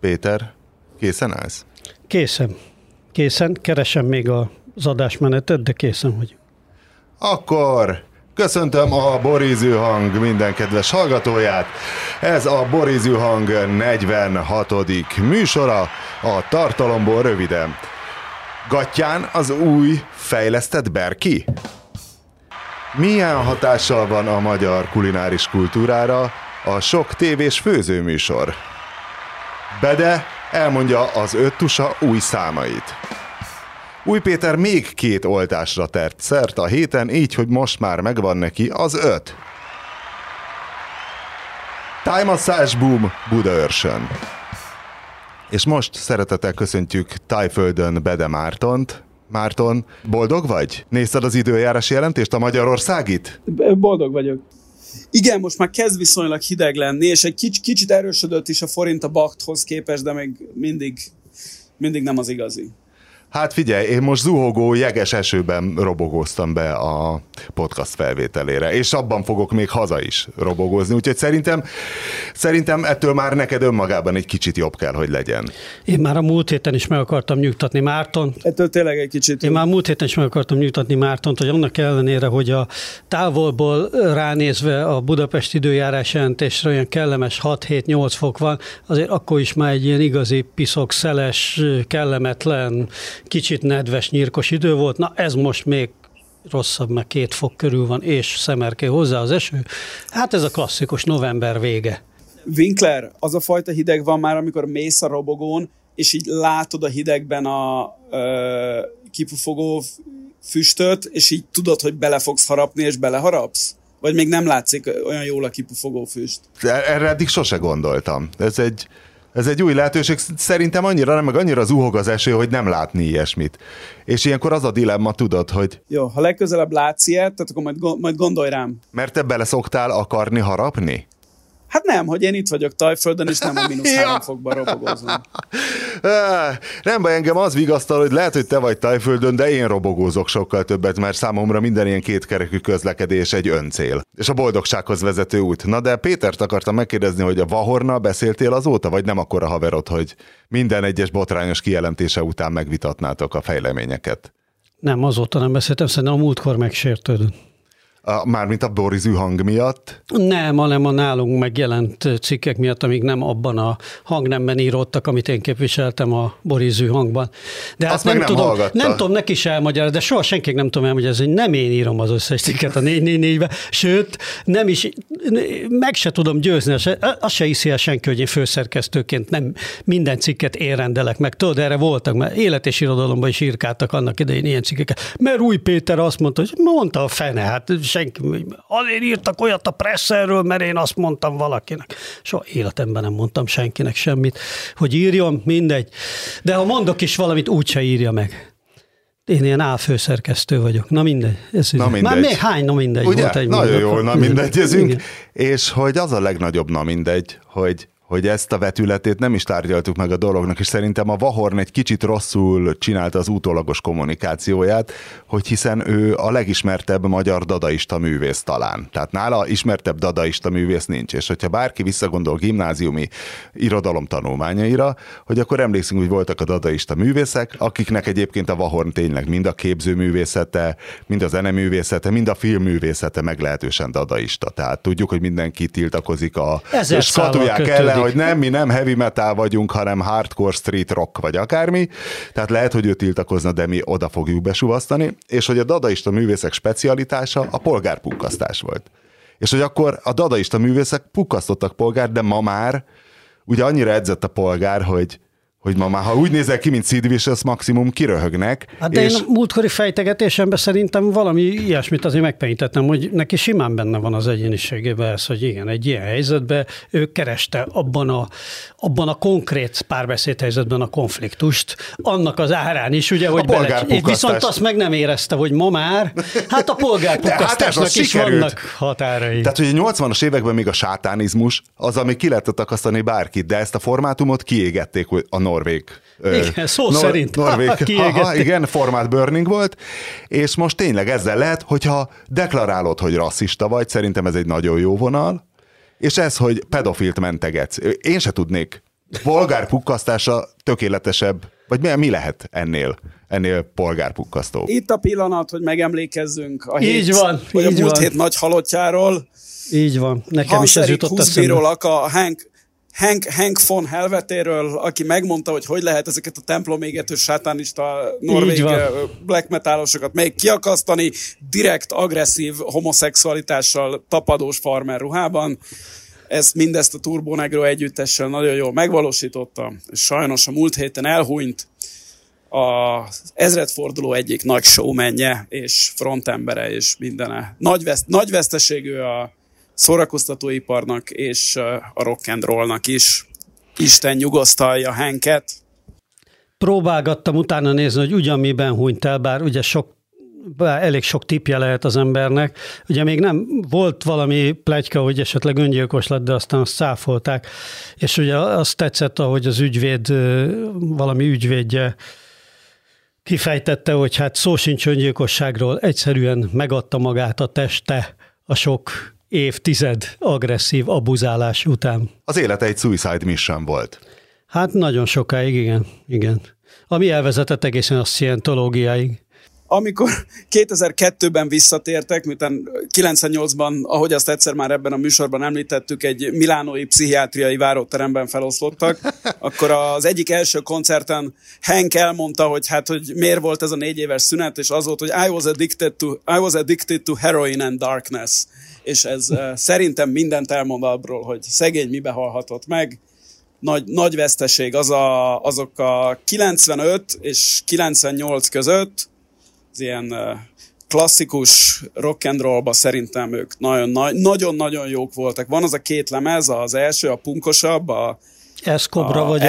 Péter, készen állsz? Készen. Készen. Keresem még az adásmenetet, de készen vagyok. Akkor Köszöntöm a Borízű Hang minden kedves hallgatóját. Ez a Borízű Hang 46. műsora, a tartalomból röviden. Gattyán az új fejlesztett Berki? Milyen hatással van a magyar kulináris kultúrára a sok tévés főzőműsor? Bede elmondja az öt tusa új számait. Új Péter még két oltásra tert szert a héten, így, hogy most már megvan neki az öt. Time Massage Boom Budaörsön. És most szeretettel köszöntjük Tájföldön Bede Mártont. Márton, boldog vagy? Nézted az időjárási jelentést, a Magyarországit? Boldog vagyok. Igen, most már kezd viszonylag hideg lenni, és egy kics- kicsit erősödött is a forint a bakthoz képest, de még mindig, mindig nem az igazi. Hát figyelj, én most zuhogó, jeges esőben robogóztam be a podcast felvételére, és abban fogok még haza is robogózni, úgyhogy szerintem, szerintem ettől már neked önmagában egy kicsit jobb kell, hogy legyen. Én már a múlt héten is meg akartam nyugtatni Márton. Ettől tényleg egy kicsit. Én már múlt héten is meg akartam nyugtatni Mártont, hogy annak ellenére, hogy a távolból ránézve a Budapest időjárás jelentésre olyan kellemes 6-7-8 fok van, azért akkor is már egy ilyen igazi piszok, szeles, kellemetlen, kicsit nedves, nyírkos idő volt, na ez most még rosszabb, mert két fok körül van, és szemerké hozzá az eső. Hát ez a klasszikus november vége. Winkler, az a fajta hideg van már, amikor mész a robogón, és így látod a hidegben a ö, kipufogó füstöt, és így tudod, hogy bele fogsz harapni, és beleharapsz? Vagy még nem látszik olyan jól a kipufogó füst? Erre eddig sose gondoltam. Ez egy, ez egy új lehetőség, szerintem annyira nem, meg annyira zuhog az eső, hogy nem látni ilyesmit. És ilyenkor az a dilemma, tudod, hogy... Jó, ha legközelebb látsz ilyet, tehát akkor majd, majd gondolj rám. Mert te bele szoktál akarni harapni? Hát nem, hogy én itt vagyok Tajföldön, és nem a mínusz ja. három fokban robogózom. nem baj, engem az vigasztal, hogy lehet, hogy te vagy Tajföldön, de én robogózok sokkal többet, mert számomra minden ilyen kétkerekű közlekedés egy öncél. És a boldogsághoz vezető út. Na de Pétert akartam megkérdezni, hogy a Vahorna beszéltél azóta, vagy nem akkor a haverod, hogy minden egyes botrányos kijelentése után megvitatnátok a fejleményeket? Nem, azóta nem beszéltem, szerintem a múltkor megsértődött. Mármint a borizű hang miatt? Nem, hanem a nálunk megjelent cikkek miatt, amik nem abban a hangnemben íródtak, amit én képviseltem a borizű hangban. De hát Azt nem, nem, tudom, hallgatta. nem tudom neki is elmagyarázni, de soha senki nem tudom elmagyarázni, hogy nem én írom az összes cikket a 444-be, sőt, nem is, meg se tudom győzni, azt se hiszi el senki, hogy én főszerkesztőként nem minden cikket én rendelek meg. Tudod, erre voltak, mert élet és irodalomban is írkáltak annak idején ilyen cikkeket. Mert új Péter azt mondta, hogy mondta a fene, hát senki, azért írtak olyat a presszerről, mert én azt mondtam valakinek. Soha életemben nem mondtam senkinek semmit, hogy írjon, mindegy. De ha mondok is valamit, úgyse írja meg. Én ilyen álfőszerkesztő vagyok. Na mindegy. Ez na mindegy. Már még hány, na mindegy. Ugye? Volt egy Nagyon jó, na mindegy. És hogy az a legnagyobb, na mindegy, hogy hogy ezt a vetületét nem is tárgyaltuk meg a dolognak, és szerintem a Vahorn egy kicsit rosszul csinálta az utólagos kommunikációját, hogy hiszen ő a legismertebb magyar dadaista művész talán. Tehát nála ismertebb dadaista művész nincs, és hogyha bárki visszagondol gimnáziumi irodalom tanulmányaira, hogy akkor emlékszünk, hogy voltak a dadaista művészek, akiknek egyébként a Vahorn tényleg mind a képzőművészete, mind a zeneművészete, mind a filmművészete meglehetősen dadaista. Tehát tudjuk, hogy mindenki tiltakozik a skatuják ellen, hogy nem, mi nem heavy metal vagyunk, hanem hardcore street rock vagy akármi, tehát lehet, hogy ő tiltakozna, de mi oda fogjuk besuvasztani, és hogy a dadaista művészek specialitása a polgárpukkasztás volt. És hogy akkor a dadaista művészek pukkasztottak polgár, de ma már ugye annyira edzett a polgár, hogy hogy ma már, ha úgy nézel ki, mint Sid Vicious, maximum kiröhögnek. Hát de és... én a múltkori fejtegetésemben szerintem valami ilyesmit azért megpenítettem, hogy neki simán benne van az egyéniségében ez, hogy igen, egy ilyen helyzetben ő kereste abban a, abban a konkrét párbeszéd helyzetben a konfliktust, annak az árán is, ugye, hogy bele, viszont azt meg nem érezte, hogy ma már, hát a polgárpukkasztásnak hát is sikerült. vannak határai. Tehát, hogy a 80-as években még a sátánizmus az, ami ki lehetett akasztani bárkit, de ezt a formátumot kiégették a norvég. Igen, szó nor- szerint. Norvég, ha, igen, formát burning volt, és most tényleg ezzel lehet, hogyha deklarálod, hogy rasszista vagy, szerintem ez egy nagyon jó vonal, és ez, hogy pedofilt mentegetsz. Én se tudnék polgárpukkasztása tökéletesebb, vagy mi, mi lehet ennél, ennél polgárpukkasztó? Itt a pillanat, hogy megemlékezzünk a így hét, van, így a múlt van. hét nagy halottjáról. Így van, nekem is ez jutott eszembe. a Hank, Hank, Hank von Helvetéről, aki megmondta, hogy hogy lehet ezeket a templom égető sátánista norvég black metalosokat még kiakasztani, direkt agresszív homoszexualitással tapadós farmer ruhában. Ezt mindezt a Turbo Negro együttessel nagyon jól megvalósította, és sajnos a múlt héten elhunyt az ezredforduló egyik nagy showmenje és frontembere és mindene. Nagy, veszt, nagy veszteségű a szórakoztatóiparnak és a rock and rollnak is. Isten nyugosztalja Henket. Próbálgattam utána nézni, hogy ugyan miben hunyt el, bár ugye sok bár elég sok tipje lehet az embernek. Ugye még nem volt valami plegyka, hogy esetleg öngyilkos lett, de aztán azt száfolták. És ugye azt tetszett, ahogy az ügyvéd, valami ügyvédje kifejtette, hogy hát szó sincs öngyilkosságról, egyszerűen megadta magát a teste a sok évtized agresszív abuzálás után. Az élete egy suicide mission volt. Hát nagyon sokáig, igen. igen. Ami elvezetett egészen a szientológiáig amikor 2002-ben visszatértek, miután 98-ban, ahogy azt egyszer már ebben a műsorban említettük, egy milánói pszichiátriai váróteremben feloszlottak, akkor az egyik első koncerten Hank elmondta, hogy hát, hogy miért volt ez a négy éves szünet, és az volt, hogy I was addicted to, I was addicted to heroin and darkness. És ez uh, szerintem mindent elmond abról, hogy szegény mibe halhatott meg, nagy, nagy veszteség az a, azok a 95 és 98 között, az ilyen klasszikus rock and rollba szerintem ők nagyon-nagyon jók voltak. Van az a két lemez, az első, a punkosabb, a Escobra, vagy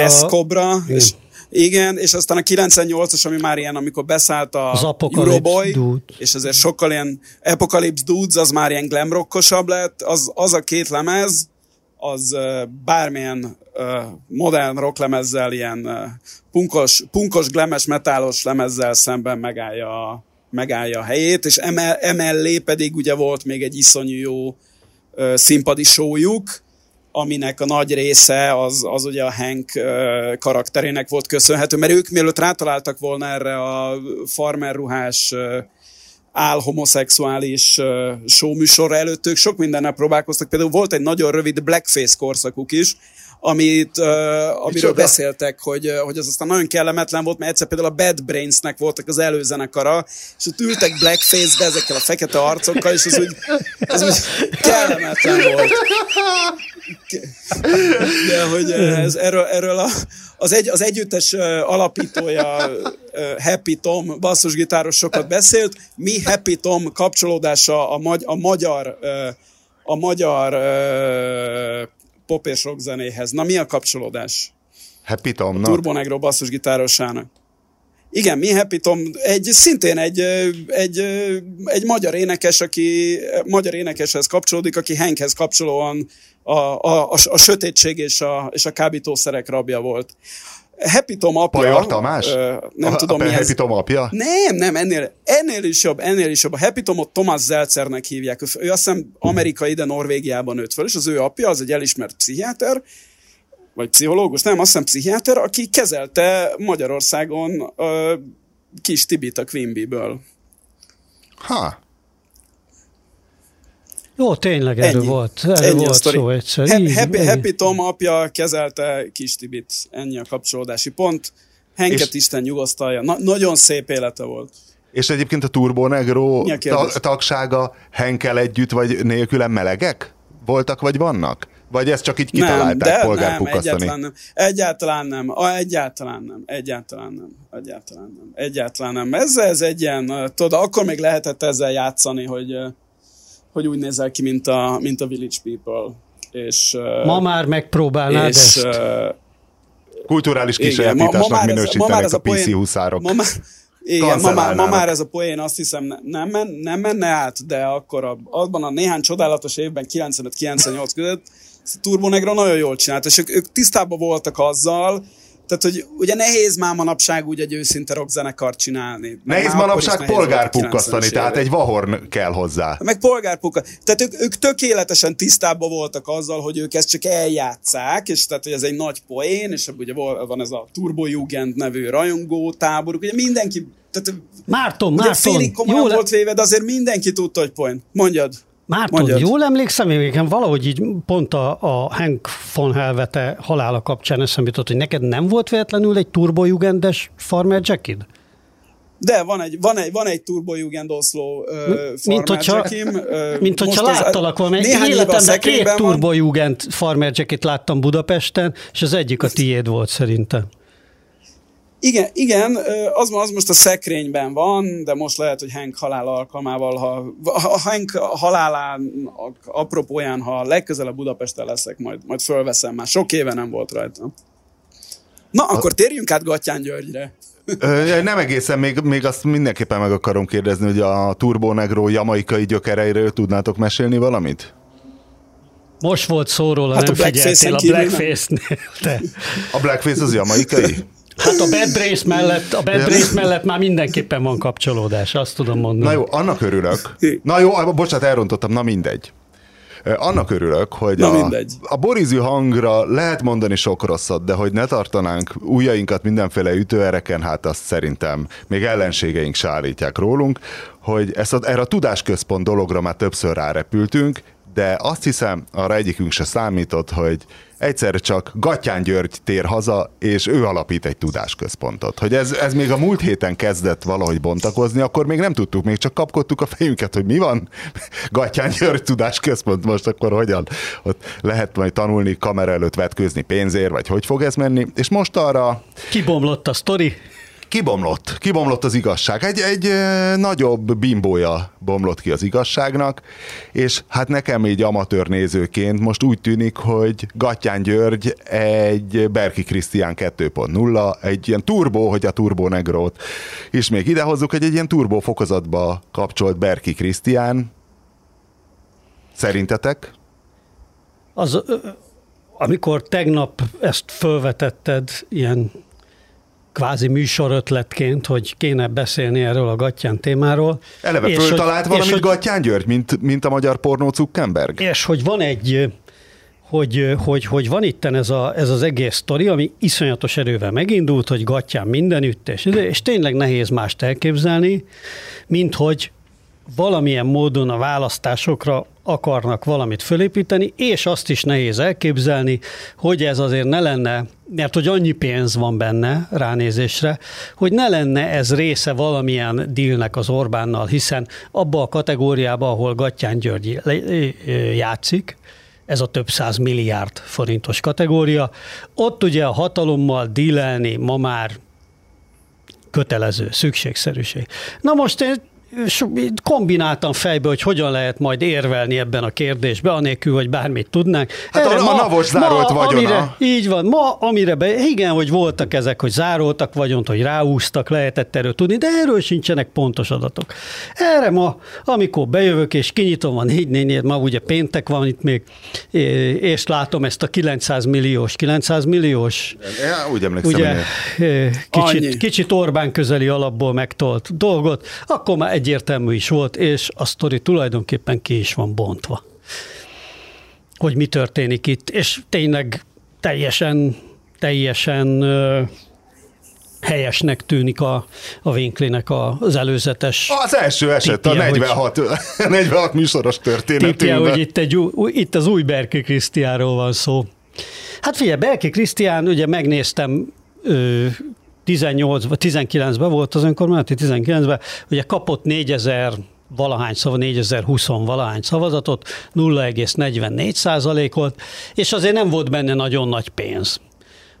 a... és igen, és aztán a 98-as, ami már ilyen, amikor beszállt a az Euroboy, Dude. és azért sokkal ilyen Apocalypse Dudes, az már ilyen glamrockosabb lett, az, az a két lemez, az bármilyen modern rock lemezzel, ilyen punkos, punkos, glemes, metálos lemezzel szemben megállja, megállja a helyét, és emel, emellé pedig ugye volt még egy iszonyú jó színpadi showjuk, aminek a nagy része az, az ugye a Hank karakterének volt köszönhető, mert ők mielőtt rátaláltak volna erre a farmer ruhás uh, álhomoszexuális uh, showműsorra előtt, ők sok mindennel próbálkoztak. Például volt egy nagyon rövid blackface korszakuk is, amit, uh, amiről Micsoda? beszéltek, hogy, hogy az aztán nagyon kellemetlen volt, mert egyszer például a Bad Brainsnek voltak az előzenekara, és ott ültek blackface-be ezekkel a fekete arcokkal, és az úgy, az úgy kellemetlen volt. De hogy ez, erről, erről a, az, egy, az együttes alapítója Happy Tom basszusgitáros sokat beszélt, mi Happy Tom kapcsolódása a, magy, a magyar a magyar pop és rock zenéhez. Na mi a kapcsolódás? Happy Tomnak? Turbo Negro basszusgitárosának. Igen, mi Happy Tom, egy, szintén egy, egy, egy magyar énekes, aki magyar énekeshez kapcsolódik, aki Henkhez kapcsolóan a, a, a, a sötétség és a, és a kábítószerek rabja volt. Happy Tom apja... Pajor Tamás? Ö, nem a, tudom, a mi Happy Tom apja? Nem, nem, ennél, ennél is jobb, ennél is jobb. A Happy Tomot Thomas Zelcernek hívják. Ő azt hiszem amerikai, de Norvégiában nőtt fel, és az ő apja az egy elismert pszichiáter, vagy pszichológus, nem, azt hiszem pszichiáter, aki kezelte Magyarországon ö, kis Tibit a Quimby-ből. Ha. Jó, tényleg erről Ennyi. volt. Erről Ennyi volt szó egyszer. Így, Happy, Happy Tom apja kezelte kis Tibit. Ennyi a kapcsolódási pont. Henket és... Isten nyugosztalja. Na, nagyon szép élete volt. És egyébként a Turbo Negro ta- tagsága Henkel együtt vagy nélküle melegek? Voltak vagy vannak? Vagy ezt csak így kitalálták polgárpukasztani? Nem, egyáltalán nem. Egyáltalán nem. A, egyáltalán nem. Egyáltalán nem. Egyáltalán nem. Egyáltalán nem. Ez, ez egy ilyen, tudod, akkor még lehetett ezzel játszani, hogy hogy úgy nézel ki, mint a, mint a Village People. És, ma már megpróbálnád és, ezt? Kulturális kisajátításnak minősítenek a, a PC huszárok. Ma már, igen, ma már, ma már ez a poén azt hiszem nem, men, nem menne át, de akkor a, abban a néhány csodálatos évben, 95-98 között, Turbo Negro nagyon jól csinált, és ők, ők tisztában voltak azzal, tehát, hogy ugye nehéz már manapság úgy egy őszinte rockzenekart csinálni. Nehéz manapság polgárpukkasztani, tehát egy vahorn kell hozzá. Meg polgárpukka. Tehát ők, ők tökéletesen tisztában voltak azzal, hogy ők ezt csak eljátszák, és tehát, hogy ez egy nagy poén, és ugye van ez a Turbo Jugend nevű rajongó táboruk, ugye mindenki tehát, Márton, Márton. Félig komolyan Jól... volt véve, de azért mindenki tudta, hogy poén. Mondjad. Márton, Mondjad. jól emlékszem, én valahogy így pont a, a Hank von Helvete halála kapcsán eszembe jutott, hogy neked nem volt véletlenül egy turbojugendes Farmer Jackid? De van egy, van egy, van egy Turbo Jugend Oslo uh, mint hogyha, Jackim, uh, mint hogyha láttalak volna. Életemben két Turbo Jugend Farmer Jacket láttam Budapesten, és az egyik a tiéd volt szerintem. Igen, igen az, az most a szekrényben van, de most lehet, hogy Hank halál alkalmával, ha, ha Hank halálán, apropóján, ha legközelebb Budapesten leszek, majd, majd fölveszem, már sok éve nem volt rajta. Na, akkor térjünk át Gattyán Györgyre. Nem egészen, még, még azt mindenképpen meg akarom kérdezni, hogy a Turbo Negro jamaikai gyökereiről tudnátok mesélni valamit? Most volt szó róla, hát nem a figyeltél a Blackface-nél. A Blackface az jamaikai? Hát a Bad Brace mellett, a Bad Brace mellett már mindenképpen van kapcsolódás, azt tudom mondani. Na jó, annak örülök. Na jó, bocsánat, elrontottam, na mindegy. Annak örülök, hogy Na, a, a borizű hangra lehet mondani sok rosszat, de hogy ne tartanánk ujjainkat mindenféle ütőereken, hát azt szerintem még ellenségeink se állítják rólunk, hogy ezt a, erre a tudásközpont dologra már többször rárepültünk, de azt hiszem, arra egyikünk se számított, hogy egyszer csak Gatyán György tér haza, és ő alapít egy tudásközpontot. Hogy ez, ez még a múlt héten kezdett valahogy bontakozni, akkor még nem tudtuk, még csak kapkodtuk a fejünket, hogy mi van. Gatyán György tudásközpont most akkor hogyan? Ott lehet majd tanulni kamera előtt vetkőzni pénzért, vagy hogy fog ez menni. És most arra... Kibomlott a sztori. Kibomlott, kibomlott az igazság. Egy, egy nagyobb bimbója bomlott ki az igazságnak, és hát nekem így amatőr nézőként most úgy tűnik, hogy Gattyán György egy Berki Krisztián 2.0, egy ilyen turbo, hogy a turbo negrót is még idehozzuk, hogy egy ilyen turbo fokozatba kapcsolt Berki Krisztián. Szerintetek? Az, amikor tegnap ezt felvetetted ilyen kvázi műsorötletként, hogy kéne beszélni erről a Gattyán témáról. Eleve és föltalált hogy, valamit és Gattyán György, mint, mint a magyar pornó Zuckerberg? És hogy van egy, hogy, hogy, hogy van itt ez, a, ez az egész sztori, ami iszonyatos erővel megindult, hogy Gattyán mindenütt, és, és tényleg nehéz mást elképzelni, mint hogy valamilyen módon a választásokra akarnak valamit fölépíteni, és azt is nehéz elképzelni, hogy ez azért ne lenne, mert hogy annyi pénz van benne ránézésre, hogy ne lenne ez része valamilyen dílnek az Orbánnal, hiszen abba a kategóriába, ahol Gattyán György játszik, ez a több száz milliárd forintos kategória, ott ugye a hatalommal dílelni ma már kötelező, szükségszerűség. Na most én és kombináltam fejbe, hogy hogyan lehet majd érvelni ebben a kérdésben, anélkül, hogy bármit tudnánk. Hát Erre a, ma, a navos zárolt ma, vagyona. Amire, így van, ma, amire be, igen, hogy voltak ezek, hogy zároltak vagyont, hogy ráúztak, lehetett erről tudni, de erről sincsenek pontos adatok. Erre ma, amikor bejövök és kinyitom a négy négyet, ma ugye péntek van itt még, és látom ezt a 900 milliós, 900 milliós, ja, úgy emlékszem, ugye, kicsit, kicsit Orbán közeli alapból megtolt dolgot, akkor már egyértelmű is volt, és a sztori tulajdonképpen ki is van bontva. Hogy mi történik itt, és tényleg teljesen, teljesen helyesnek tűnik a, a Winklinek az előzetes Az első eset, tipje, a 46, hogy, 46 műsoros történetünkben. Tipje, hogy itt, egy, itt az új Berki Krisztiáról van szó. Hát figyelj, Berki Krisztián, ugye megnéztem 18 19-ben volt az önkormányzati, 19-ben, ugye kapott 4000 valahány szava, 4020 valahány szavazatot, 0,44 százalékot, és azért nem volt benne nagyon nagy pénz.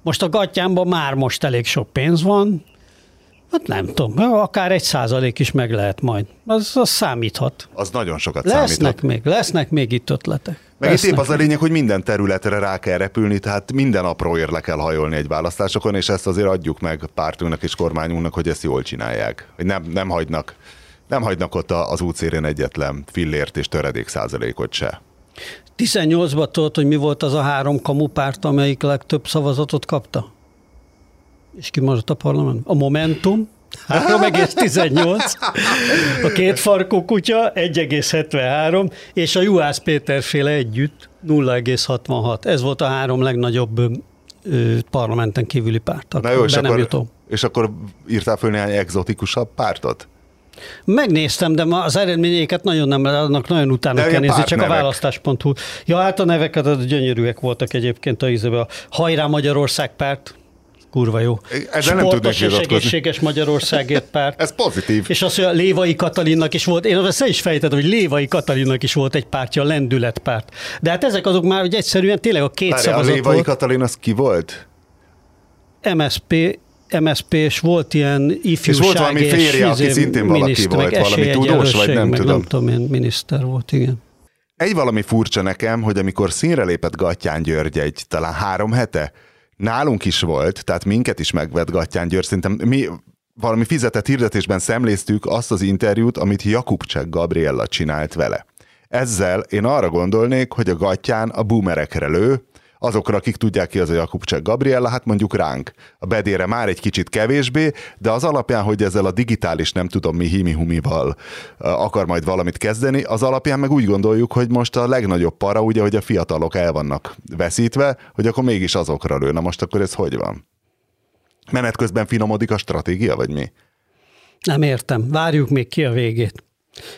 Most a gatyámban már most elég sok pénz van, Hát nem tudom, akár egy százalék is meg lehet majd. Az, az számíthat. Az nagyon sokat lesznek számíthat. Még, lesznek még itt ötletek. Meg itt épp az a lényeg, hogy minden területre rá kell repülni, tehát minden apróért le kell hajolni egy választásokon, és ezt azért adjuk meg pártunknak és kormányunknak, hogy ezt jól csinálják. Hogy nem, nem hagynak nem hagynak ott az útszérén egyetlen fillért és töredék százalékot se. 18-ban tudod, hogy mi volt az a három kamupárt, amelyik legtöbb szavazatot kapta? És ki maradt a parlament? A Momentum, 3,18, a két farkú kutya 1,73, és a Juhász Péter féle együtt 0,66. Ez volt a három legnagyobb ö, parlamenten kívüli párt. Na jó, és akkor, és akkor írtál föl néhány exotikusabb pártot? Megnéztem, de az eredményeiket nagyon nem, annak nagyon utána kell nézni, csak nevek. a választás.hu. Ja, hát a neveket az gyönyörűek voltak egyébként a, a Hajrá Magyarország párt, kurva jó. Ezzel nem tudnék és egészséges Magyarországért párt. Ez pozitív. És az, hogy a Lévai Katalinnak is volt, én ezt is fejtettem, hogy Lévai Katalinnak is volt egy pártja, a lendületpárt. De hát ezek azok már hogy egyszerűen tényleg a két Várj, szavazat a Lévai volt. Katalin az ki volt? MSP, MSP és volt ilyen ifjúság és volt valami férje, aki izé szintén valaki volt, valami tudós, vagy nem tudom. Nem tudom, én miniszter volt, igen. Egy valami furcsa nekem, hogy amikor színre lépett Gattyán György egy talán három hete, nálunk is volt, tehát minket is megvett Gattyán György, szerintem mi valami fizetett hirdetésben szemléztük azt az interjút, amit Jakubcsek Gabriella csinált vele. Ezzel én arra gondolnék, hogy a Gattyán a boomerekre lő, azokra, akik tudják ki az a Jakubcsek Gabriella, hát mondjuk ránk. A bedére már egy kicsit kevésbé, de az alapján, hogy ezzel a digitális nem tudom mi himi-humival akar majd valamit kezdeni, az alapján meg úgy gondoljuk, hogy most a legnagyobb para, ugye, hogy a fiatalok el vannak veszítve, hogy akkor mégis azokra lő. Na most akkor ez hogy van? Menet közben finomodik a stratégia, vagy mi? Nem értem. Várjuk még ki a végét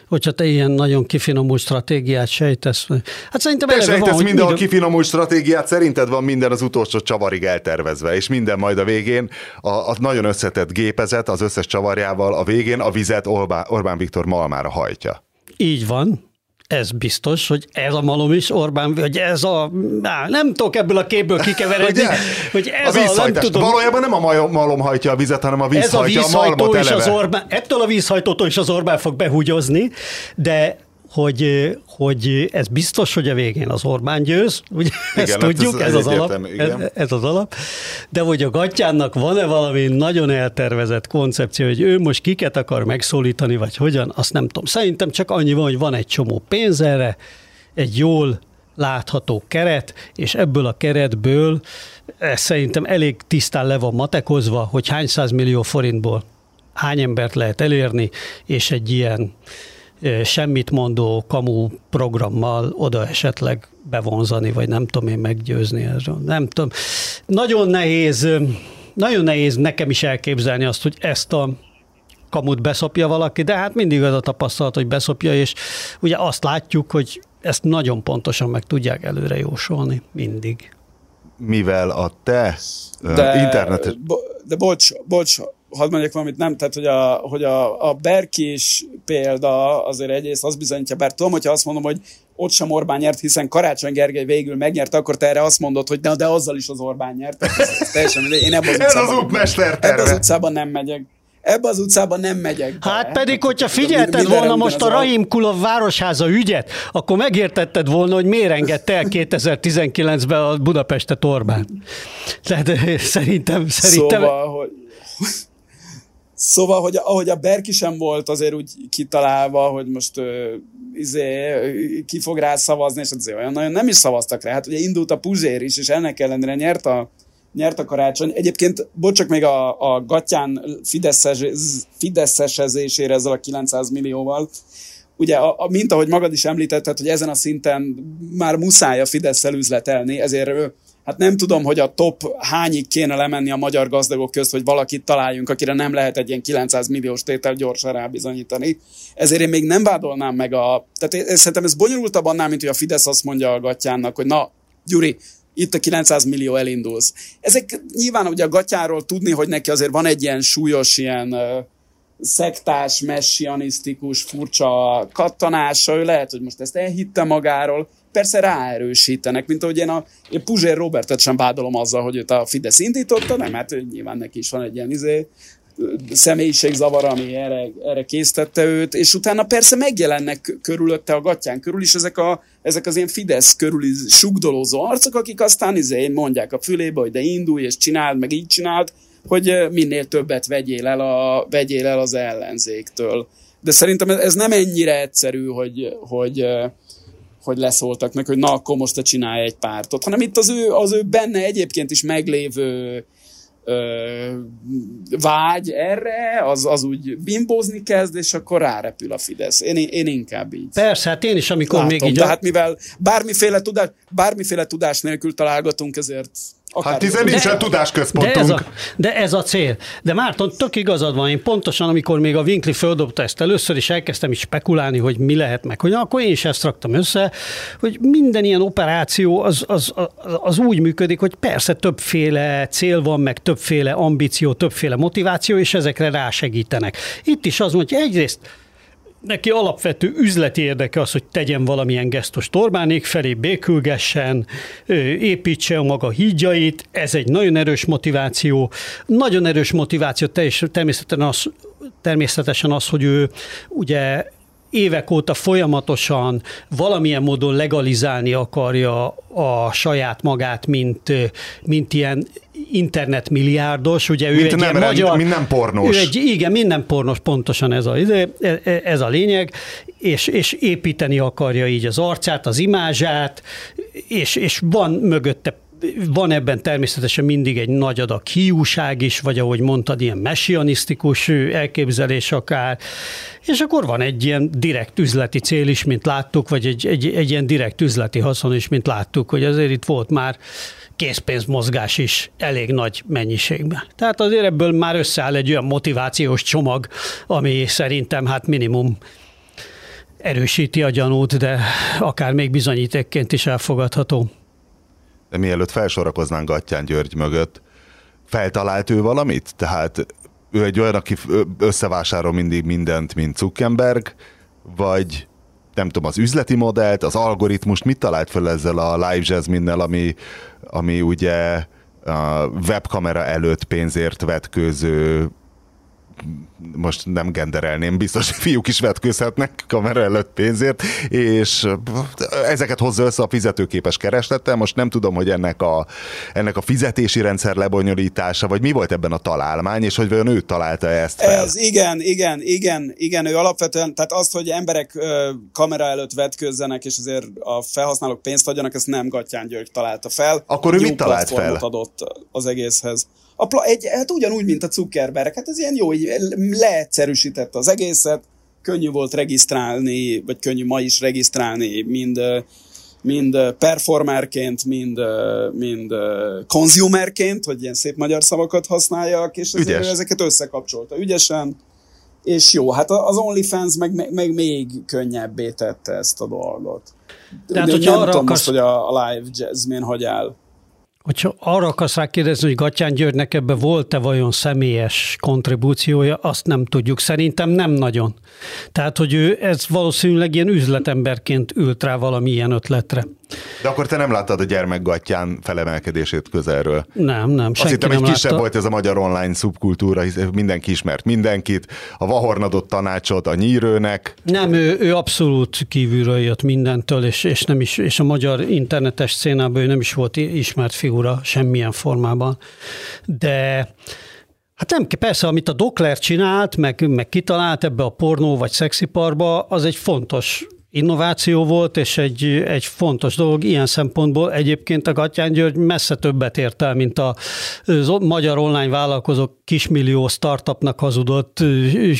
hogyha te ilyen nagyon kifinomult stratégiát sejtesz. Hát szerintem te sejtesz van, minden a kifinomult stratégiát, szerinted van minden az utolsó csavarig eltervezve, és minden majd a végén a, a nagyon összetett gépezet az összes csavarjával a végén a vizet Orbán, Orbán Viktor malmára hajtja. Így van ez biztos, hogy ez a malom is Orbán, hogy ez a, á, nem tudok ebből a képből kikeveredni, hogy ez a, a nem tudom. Valójában nem a malom hajtja a vizet, hanem a víz ez a, vízhajtó a malmot is az Orbán, ettől a vízhajtótól is az Orbán fog behúgyozni, de hogy, hogy ez biztos, hogy a végén az Orbán győz, ugye? Igen, ezt hát tudjuk, ez, ez, az alap, ez, ez az alap, de hogy a Gatyánnak van-e valami nagyon eltervezett koncepció, hogy ő most kiket akar megszólítani, vagy hogyan, azt nem tudom. Szerintem csak annyi van, hogy van egy csomó pénz erre, egy jól látható keret, és ebből a keretből ez szerintem elég tisztán le van matekozva, hogy hány millió forintból hány embert lehet elérni, és egy ilyen semmit mondó kamu programmal oda esetleg bevonzani, vagy nem tudom én meggyőzni erről. Nem tudom. Nagyon nehéz, nagyon nehéz nekem is elképzelni azt, hogy ezt a kamut beszopja valaki, de hát mindig az a tapasztalat, hogy beszopja, és ugye azt látjuk, hogy ezt nagyon pontosan meg tudják előre jósolni, mindig. Mivel a te de, internetes... Bo- de bocs, bocs, hadd mondjak valamit, nem, tehát hogy a, hogy a, a Berkis példa azért egyrészt az bizonyítja, bár tudom, hogyha azt mondom, hogy ott sem Orbán nyert, hiszen Karácsony Gergely végül megnyert, akkor te erre azt mondod, hogy de, de azzal is az Orbán nyert. Tehát ez, teljesen, én ebben az Ez az útmester Ebben az utcában nem megyek. Ebbe az utcában nem megyek. Be. Hát pedig, hogyha figyelted volna most a Rahim Kulov városháza ügyet, akkor megértetted volna, hogy miért engedte el 2019-ben a Budapestet Orbán. Tehát szerintem, szerintem... Szóval, hogy Szóval, hogy ahogy a Berki sem volt azért úgy kitalálva, hogy most uh, izé, ki fog rá szavazni, és azért olyan nagyon nem is szavaztak rá. Hát ugye indult a Puzsér is, és ennek ellenére nyert a, nyert a karácsony. Egyébként, bocsok még a, a Gatyán fideszes, fideszesezésére ezzel a 900 millióval, ugye, a, a, mint ahogy magad is említetted, hogy ezen a szinten már muszáj a fidesz üzletelni, ezért hát nem tudom, hogy a top hányig kéne lemenni a magyar gazdagok közt, hogy valakit találjunk, akire nem lehet egy ilyen 900 milliós tétel gyorsan rábizonyítani. Ezért én még nem vádolnám meg a... Tehát én, szerintem ez bonyolultabb annál, mint hogy a Fidesz azt mondja a gatyának, hogy na, Gyuri, itt a 900 millió elindulsz. Ezek nyilván ugye a gatyáról tudni, hogy neki azért van egy ilyen súlyos, ilyen uh, szektás, messianisztikus, furcsa kattanása, ő lehet, hogy most ezt elhitte magáról, persze ráerősítenek, mint ahogy én a én Puzsér Robertet sem vádolom azzal, hogy őt a Fidesz indította, nem, hát nyilván neki is van egy ilyen izé, személyiségzavar, ami erre, erre késztette őt, és utána persze megjelennek körülötte a gatyán körül is ezek, a, ezek az ilyen Fidesz körüli sugdolózó arcok, akik aztán izé mondják a fülébe, hogy de indulj és csináld, meg így csináld, hogy minél többet vegyél el, a, vegyél el az ellenzéktől. De szerintem ez nem ennyire egyszerű, hogy, hogy, hogy leszóltak meg, hogy na, akkor most te csinálj egy pártot, hanem itt az ő, az ő benne egyébként is meglévő ö, vágy erre, az, az úgy bimbózni kezd, és akkor rárepül a Fidesz. Én, én inkább így. Persze, hát én is, amikor látom, még így... Tehát mivel bármiféle tudás, bármiféle tudás nélkül találgatunk, ezért Akár hát hiszen nincsen tudásközpontunk. De ez, a, de ez a cél. De Márton, tök igazad van, én pontosan, amikor még a Winkli földobta ezt először, és elkezdtem is spekulálni, hogy mi lehet meg, hogy akkor én is ezt raktam össze, hogy minden ilyen operáció az, az, az, az úgy működik, hogy persze többféle cél van, meg többféle ambíció, többféle motiváció, és ezekre rásegítenek. Itt is az, hogy egyrészt neki alapvető üzleti érdeke az, hogy tegyen valamilyen gesztus Orbánék felé, békülgessen, építse a maga hídjait, ez egy nagyon erős motiváció. Nagyon erős motiváció természetesen az, természetesen az, hogy ő ugye évek óta folyamatosan valamilyen módon legalizálni akarja a saját magát, mint, mint ilyen internetmilliárdos, ugye ő mint egy nem, ilyen magyar... Mint nem pornós. Ő egy, igen, minden pornos, pontosan ez a, ez a lényeg, és, és építeni akarja így az arcát, az imázsát, és, és van mögötte van ebben természetesen mindig egy nagy adag hiúság is, vagy ahogy mondtad, ilyen messianisztikus elképzelés akár, és akkor van egy ilyen direkt üzleti cél is, mint láttuk, vagy egy, egy, egy ilyen direkt üzleti haszon is, mint láttuk, hogy azért itt volt már készpénzmozgás is elég nagy mennyiségben. Tehát azért ebből már összeáll egy olyan motivációs csomag, ami szerintem hát minimum erősíti a gyanút, de akár még bizonyítékként is elfogadható. De mielőtt felsorakoznánk Gattyán György mögött, feltalált ő valamit? Tehát ő egy olyan, aki összevásárol mindig mindent, mint Zuckerberg, vagy nem tudom, az üzleti modellt, az algoritmust, mit talált fel ezzel a Live Jasmine-nel, ami, ami ugye a webkamera előtt pénzért vetkőző most nem genderelném, biztos fiúk is vetkőzhetnek kamera előtt pénzért, és ezeket hozza össze a fizetőképes kereslettel. Most nem tudom, hogy ennek a, ennek a fizetési rendszer lebonyolítása, vagy mi volt ebben a találmány, és hogy vajon ő találta ezt fel? Ez igen, igen, igen, igen, ő alapvetően, tehát azt, hogy emberek kamera előtt vetkőzzenek, és azért a felhasználók pénzt adjanak, ezt nem Gattyán György találta fel. Akkor ő mit talált fel? adott az egészhez. A pla- egy, hát ugyanúgy, mint a Zuckerberg, hát ez ilyen jó, így leegyszerűsítette az egészet, könnyű volt regisztrálni, vagy könnyű ma is regisztrálni, mind, mind performerként, mind, mind consumerként, hogy ilyen szép magyar szavakat használjak, és ezért ezeket összekapcsolta ügyesen, és jó, hát az OnlyFans meg, meg, meg még könnyebbé tette ezt a dolgot. De, hát, hogyha nem arra tudom akarsz... most, hogy a, a live jazzmin hogy áll. Hogyha arra akarsz rá kérdezni, hogy Gatyán Györgynek ebbe volt-e vajon személyes kontribúciója, azt nem tudjuk. Szerintem nem nagyon. Tehát, hogy ő ez valószínűleg ilyen üzletemberként ült rá valamilyen ötletre. De akkor te nem láttad a gyermekgattyán felemelkedését közelről? Nem, nem. Azt hittem, egy kisebb látta. volt ez a magyar online szubkultúra, hisz mindenki ismert mindenkit, a Vahorn adott tanácsot a nyírőnek. Nem, ő, ő abszolút kívülről jött mindentől, és, és, nem is, és a magyar internetes szénában ő nem is volt ismert figura semmilyen formában. De Hát nem, persze, amit a Dokler csinált, meg, meg kitalált ebbe a pornó vagy szexiparba, az egy fontos innováció volt, és egy, egy fontos dolog ilyen szempontból. Egyébként a Gatyán György messze többet ért el, mint a magyar online vállalkozók kismillió startupnak hazudott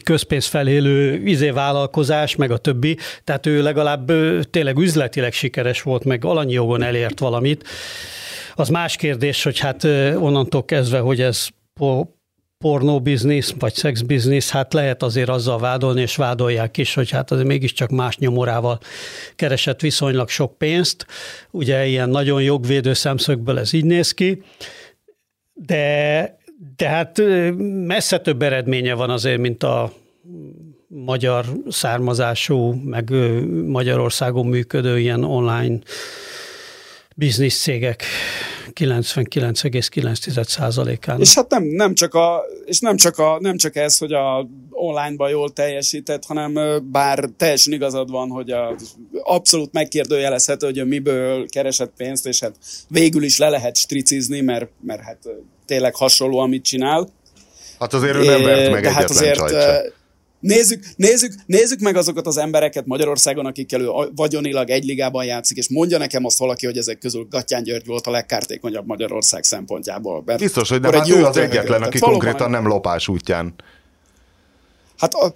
közpénz felélő izé vállalkozás, meg a többi. Tehát ő legalább tényleg üzletileg sikeres volt, meg alanyi jogon elért valamit. Az más kérdés, hogy hát onnantól kezdve, hogy ez pornóbiznisz, vagy szexbiznisz, hát lehet azért azzal vádolni, és vádolják is, hogy hát azért mégiscsak más nyomorával keresett viszonylag sok pénzt. Ugye ilyen nagyon jogvédő szemszögből ez így néz ki, de, de hát messze több eredménye van azért, mint a magyar származású, meg Magyarországon működő ilyen online biznisz cégek 99,9%-án. És hát nem, nem, csak a, és nem, csak a, nem csak ez, hogy a online-ban jól teljesített, hanem bár teljesen igazad van, hogy a, abszolút megkérdőjelezhető, hogy a miből keresett pénzt, és hát végül is le lehet stricizni, mert, mert hát tényleg hasonló, amit csinál. Hát azért ő nem vert meg hát egyetlen azért, Nézzük, nézzük, nézzük meg azokat az embereket Magyarországon, akikkel vagyonilag egy ligában játszik, és mondja nekem azt valaki, hogy ezek közül Gattyán György volt a legkártékonyabb Magyarország szempontjából. Biztos, hogy nem, hát ő az egyetlen, aki konkrétan nem lopás útján. Hát a,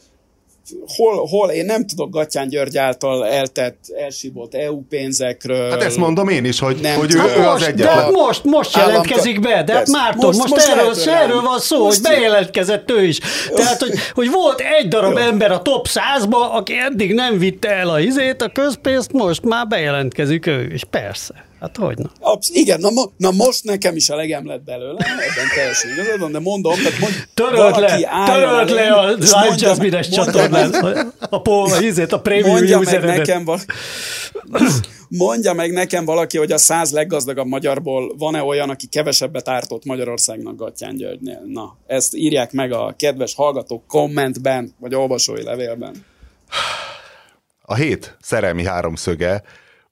hol, hol, én nem tudok Gatyán György által eltett, elsíbolt EU pénzekről. Hát ezt mondom én is, hogy, nem hogy ő, hát ő most, az egyetlen. De most, most jelentkezik be, de hát Márton, most, most, most erről, erről van szó, most hogy bejelentkezett ő is. Tehát, hogy, hogy volt egy darab Jó. ember a top 100-ba, aki eddig nem vitte el a izét, a közpénzt, most már bejelentkezik ő is, persze. Hát hogy na? Absz- igen, na, mo- na, most nekem is elegem lett belőle, ebben teljesen igazad van, de mondom, tehát mond, törölt le, törölt le a Live Jasmine-es csatornán, a, a, a, a prémium mondja meg nekem val- Mondja meg nekem valaki, hogy a száz leggazdagabb magyarból van-e olyan, aki kevesebbet ártott Magyarországnak Gattyán Györgynél. Na, ezt írják meg a kedves hallgatók kommentben, vagy olvasói levélben. A hét szerelmi háromszöge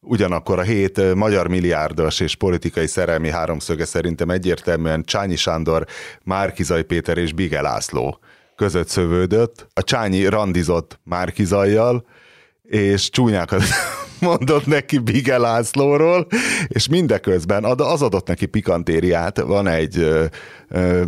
Ugyanakkor a hét magyar milliárdos és politikai szerelmi háromszöge szerintem egyértelműen Csányi Sándor, Márkizai Péter és Bige László között szövődött. A Csányi randizott Márkizajjal, és csúnyákat mondott neki Bige Lászlóról, és mindeközben az adott neki pikantériát, van egy ö, ö,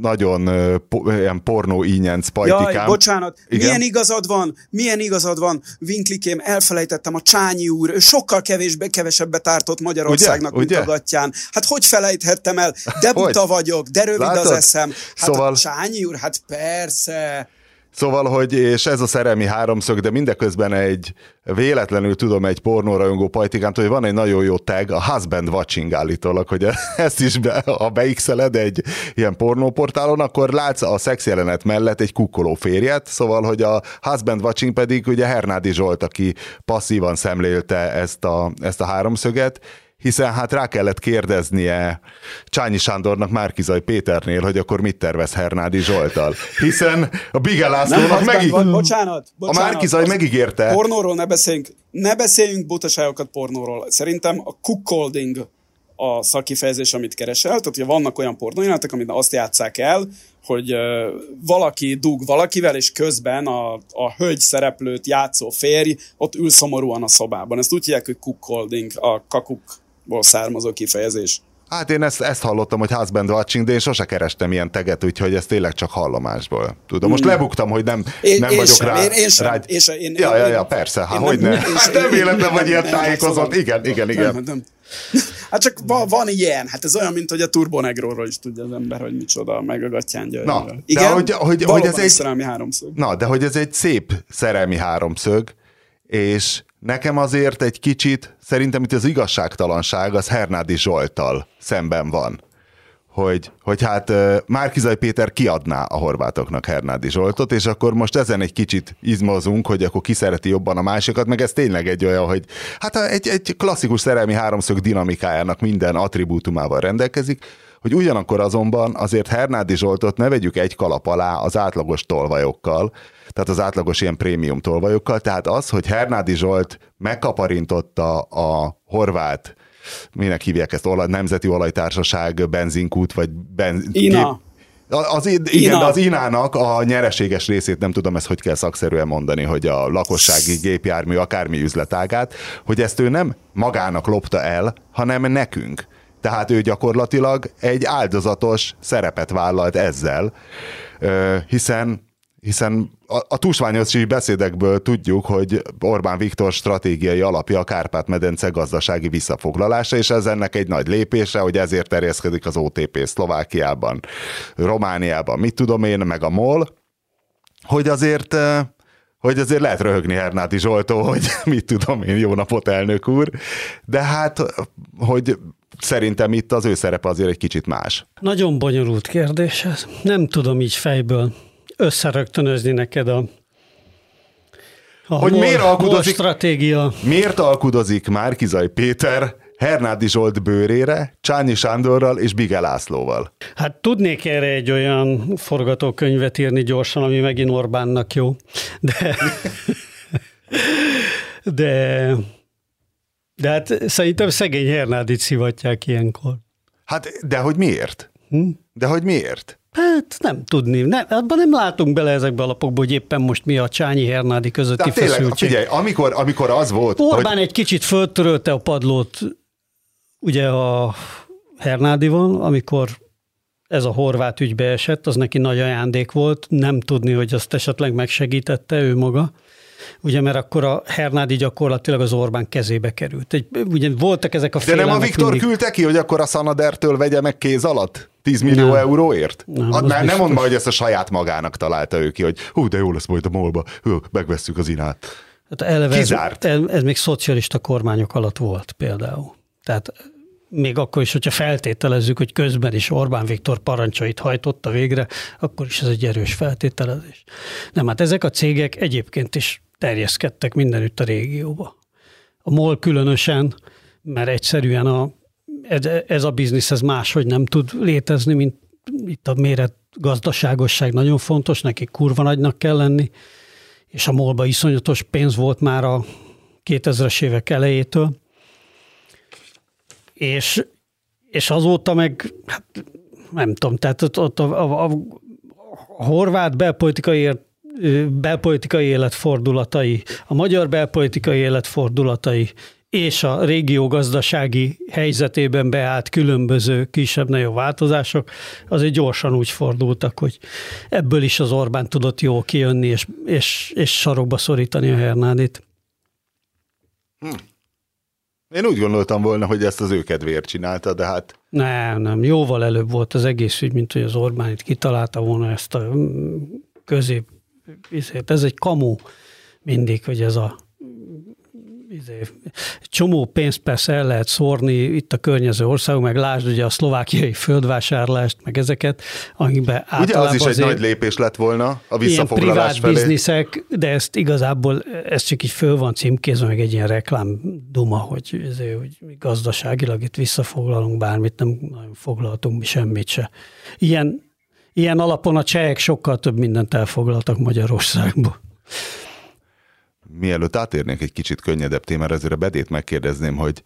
nagyon ö, po, ilyen pornó ínyenc pajtikám. Jaj, bocsánat, Igen? milyen igazad van, milyen igazad van, Vinklikém, elfelejtettem, a Csányi úr, ő sokkal kevésbé, kevesebbet ártott Magyarországnak, Ugye? mint Ugye? a Gattyán. Hát hogy felejthettem el? De buta vagyok, de rövid Látod? az eszem. Hát szóval... a Csányi úr, hát persze. Szóval, hogy és ez a szerelmi háromszög, de mindeközben egy véletlenül tudom egy pornórajongó pajtikát, hogy van egy nagyon jó tag, a husband watching állítólag, hogy ezt is be, ha beixeled egy ilyen pornóportálon, akkor látsz a szex jelenet mellett egy kukkoló férjet, szóval, hogy a husband watching pedig ugye Hernádi Zsolt, aki passzívan szemlélte ezt a, ezt a háromszöget, hiszen hát rá kellett kérdeznie Csányi Sándornak Márkizai Péternél, hogy akkor mit tervez Hernádi Zsoltal. Hiszen a Bigel Lászlónak megíg... bocsánat, bocsánat, A Márkizai megígérte. Pornóról ne beszéljünk, ne beszéljünk butaságokat pornóról. Szerintem a cuckolding a szakifejezés, amit keresel. Tehát, hogy vannak olyan pornójelenetek, amit azt játszák el, hogy uh, valaki dug valakivel, és közben a, a hölgy szereplőt játszó férj ott ül szomorúan a szobában. Ezt úgy hívják, hogy cuckolding, a kakuk származó kifejezés. Hát én ezt, ezt hallottam, hogy husband watching, de én sose kerestem ilyen teget, úgyhogy ez tényleg csak hallomásból. Tudom, most hmm. lebuktam, hogy nem, én, nem én vagyok sem, rá. Én, én sem, rá. Én sem, én, ja, ja, ja, persze, hát hogy ne. Hát nem véletlen, hogy ilyen tájékozott. Igen, igen, igen. Nem, nem. Hát csak van, van ilyen, hát ez olyan, mint hogy a Turbonegróról is tudja az ember, hogy micsoda, meg a gatyán Na, Igen, de hogy, hogy, hogy ez egy szerelmi háromszög. Na, de hogy ez egy szép szerelmi háromszög, és Nekem azért egy kicsit, szerintem itt az igazságtalanság az Hernádi Zsoltal szemben van. Hogy, hogy hát Márkizai Péter kiadná a horvátoknak Hernádi Zsoltot, és akkor most ezen egy kicsit izmozunk, hogy akkor ki szereti jobban a másikat, meg ez tényleg egy olyan, hogy hát egy, egy klasszikus szerelmi háromszög dinamikájának minden attribútumával rendelkezik, hogy ugyanakkor azonban azért Hernádi Zsoltot ne vegyük egy kalap alá az átlagos tolvajokkal, tehát az átlagos ilyen prémium tolvajokkal, tehát az, hogy Hernádi Zsolt megkaparintotta a horvát minek hívják ezt, olaj, Nemzeti Olajtársaság benzinkút, vagy benz... Ina. Az, igen, Ina. de az Inának a nyereséges részét nem tudom ezt hogy kell szakszerűen mondani, hogy a lakossági gépjármű akármi üzletágát, hogy ezt ő nem magának lopta el, hanem nekünk. Tehát ő gyakorlatilag egy áldozatos szerepet vállalt ezzel, hiszen hiszen a, a tusványosi beszédekből tudjuk, hogy Orbán Viktor stratégiai alapja a Kárpát-medence gazdasági visszafoglalása, és ez ennek egy nagy lépése, hogy ezért terjeszkedik az OTP Szlovákiában, Romániában, mit tudom én, meg a MOL, hogy azért hogy azért lehet röhögni Hernáti Zsoltó, hogy mit tudom én, jó napot elnök úr, de hát, hogy szerintem itt az ő szerepe azért egy kicsit más. Nagyon bonyolult kérdés ez. Nem tudom így fejből összerögtönözni neked a a hogy mol, miért alkudozik, stratégia. Miért alkudozik Márkizaj Péter Hernádi Zsolt bőrére, Csányi Sándorral és Bige Lászlóval? Hát tudnék erre egy olyan forgatókönyvet írni gyorsan, ami megint Orbánnak jó, de, de, de hát szerintem szegény Hernádit szivatják ilyenkor. Hát, de hogy miért? Hm? De hogy miért? Hát nem tudni. Ne, abban nem látunk bele ezekbe a lapokba, hogy éppen most mi a Csányi Hernádi közötti De tényleg, figyelj, amikor, amikor az volt... Orbán hogy... egy kicsit föltörölte a padlót ugye a Hernádival, amikor ez a horvát ügybe esett, az neki nagy ajándék volt, nem tudni, hogy azt esetleg megsegítette ő maga. Ugye, mert akkor a Hernádi gyakorlatilag az Orbán kezébe került. Egy, ugye voltak ezek a De nem a Viktor mindig... küldte ki, hogy akkor a Szanadertől vegye meg kéz alatt? 10 millió nem. euróért? Nem, Ad, nem, nem mondd hogy ezt a saját magának találta ő ki, hogy hú, de jó lesz majd a molba, hú, megvesszük az inát. Hát eleve Kizárt. Ez, ez még szocialista kormányok alatt volt például. Tehát még akkor is, hogyha feltételezzük, hogy közben is Orbán Viktor parancsait hajtotta végre, akkor is ez egy erős feltételezés. Nem, hát ezek a cégek egyébként is terjeszkedtek mindenütt a régióba. A MOL különösen, mert egyszerűen a, ez, ez a biznisz ez máshogy nem tud létezni, mint itt a méret gazdaságosság nagyon fontos, neki kurva nagynak kell lenni, és a molba iszonyatos pénz volt már a 2000-es évek elejétől, és, és azóta meg, hát nem tudom, tehát ott, ott a, a, a, a horvát belpolitikai belpolitikai életfordulatai, a magyar belpolitikai életfordulatai és a régió gazdasági helyzetében beállt különböző kisebb-nagyobb változások, azért gyorsan úgy fordultak, hogy ebből is az Orbán tudott jól kijönni, és, és, és sarokba szorítani a Hernádit. Hm. Én úgy gondoltam volna, hogy ezt az ő kedvéért csinálta, de hát... Nem, nem, jóval előbb volt az egész ügy, mint hogy az Orbán itt kitalálta volna ezt a mm, közép... Ez egy kamu mindig, hogy ez a izé, csomó pénzt persze el lehet szórni itt a környező országok, meg lásd ugye a szlovákiai földvásárlást, meg ezeket, amikben Ugye az is egy nagy lépés lett volna a visszafoglalás privát felé. bizniszek, de ezt igazából, ez csak így föl van címkézve, meg egy ilyen reklám duma, hogy, ezért, hogy gazdaságilag itt visszafoglalunk bármit, nem nagyon foglaltunk mi semmit se. Ilyen, ilyen alapon a csehek sokkal több mindent elfoglaltak Magyarországból mielőtt átérnék egy kicsit könnyedebb témára, ezért a bedét megkérdezném, hogy,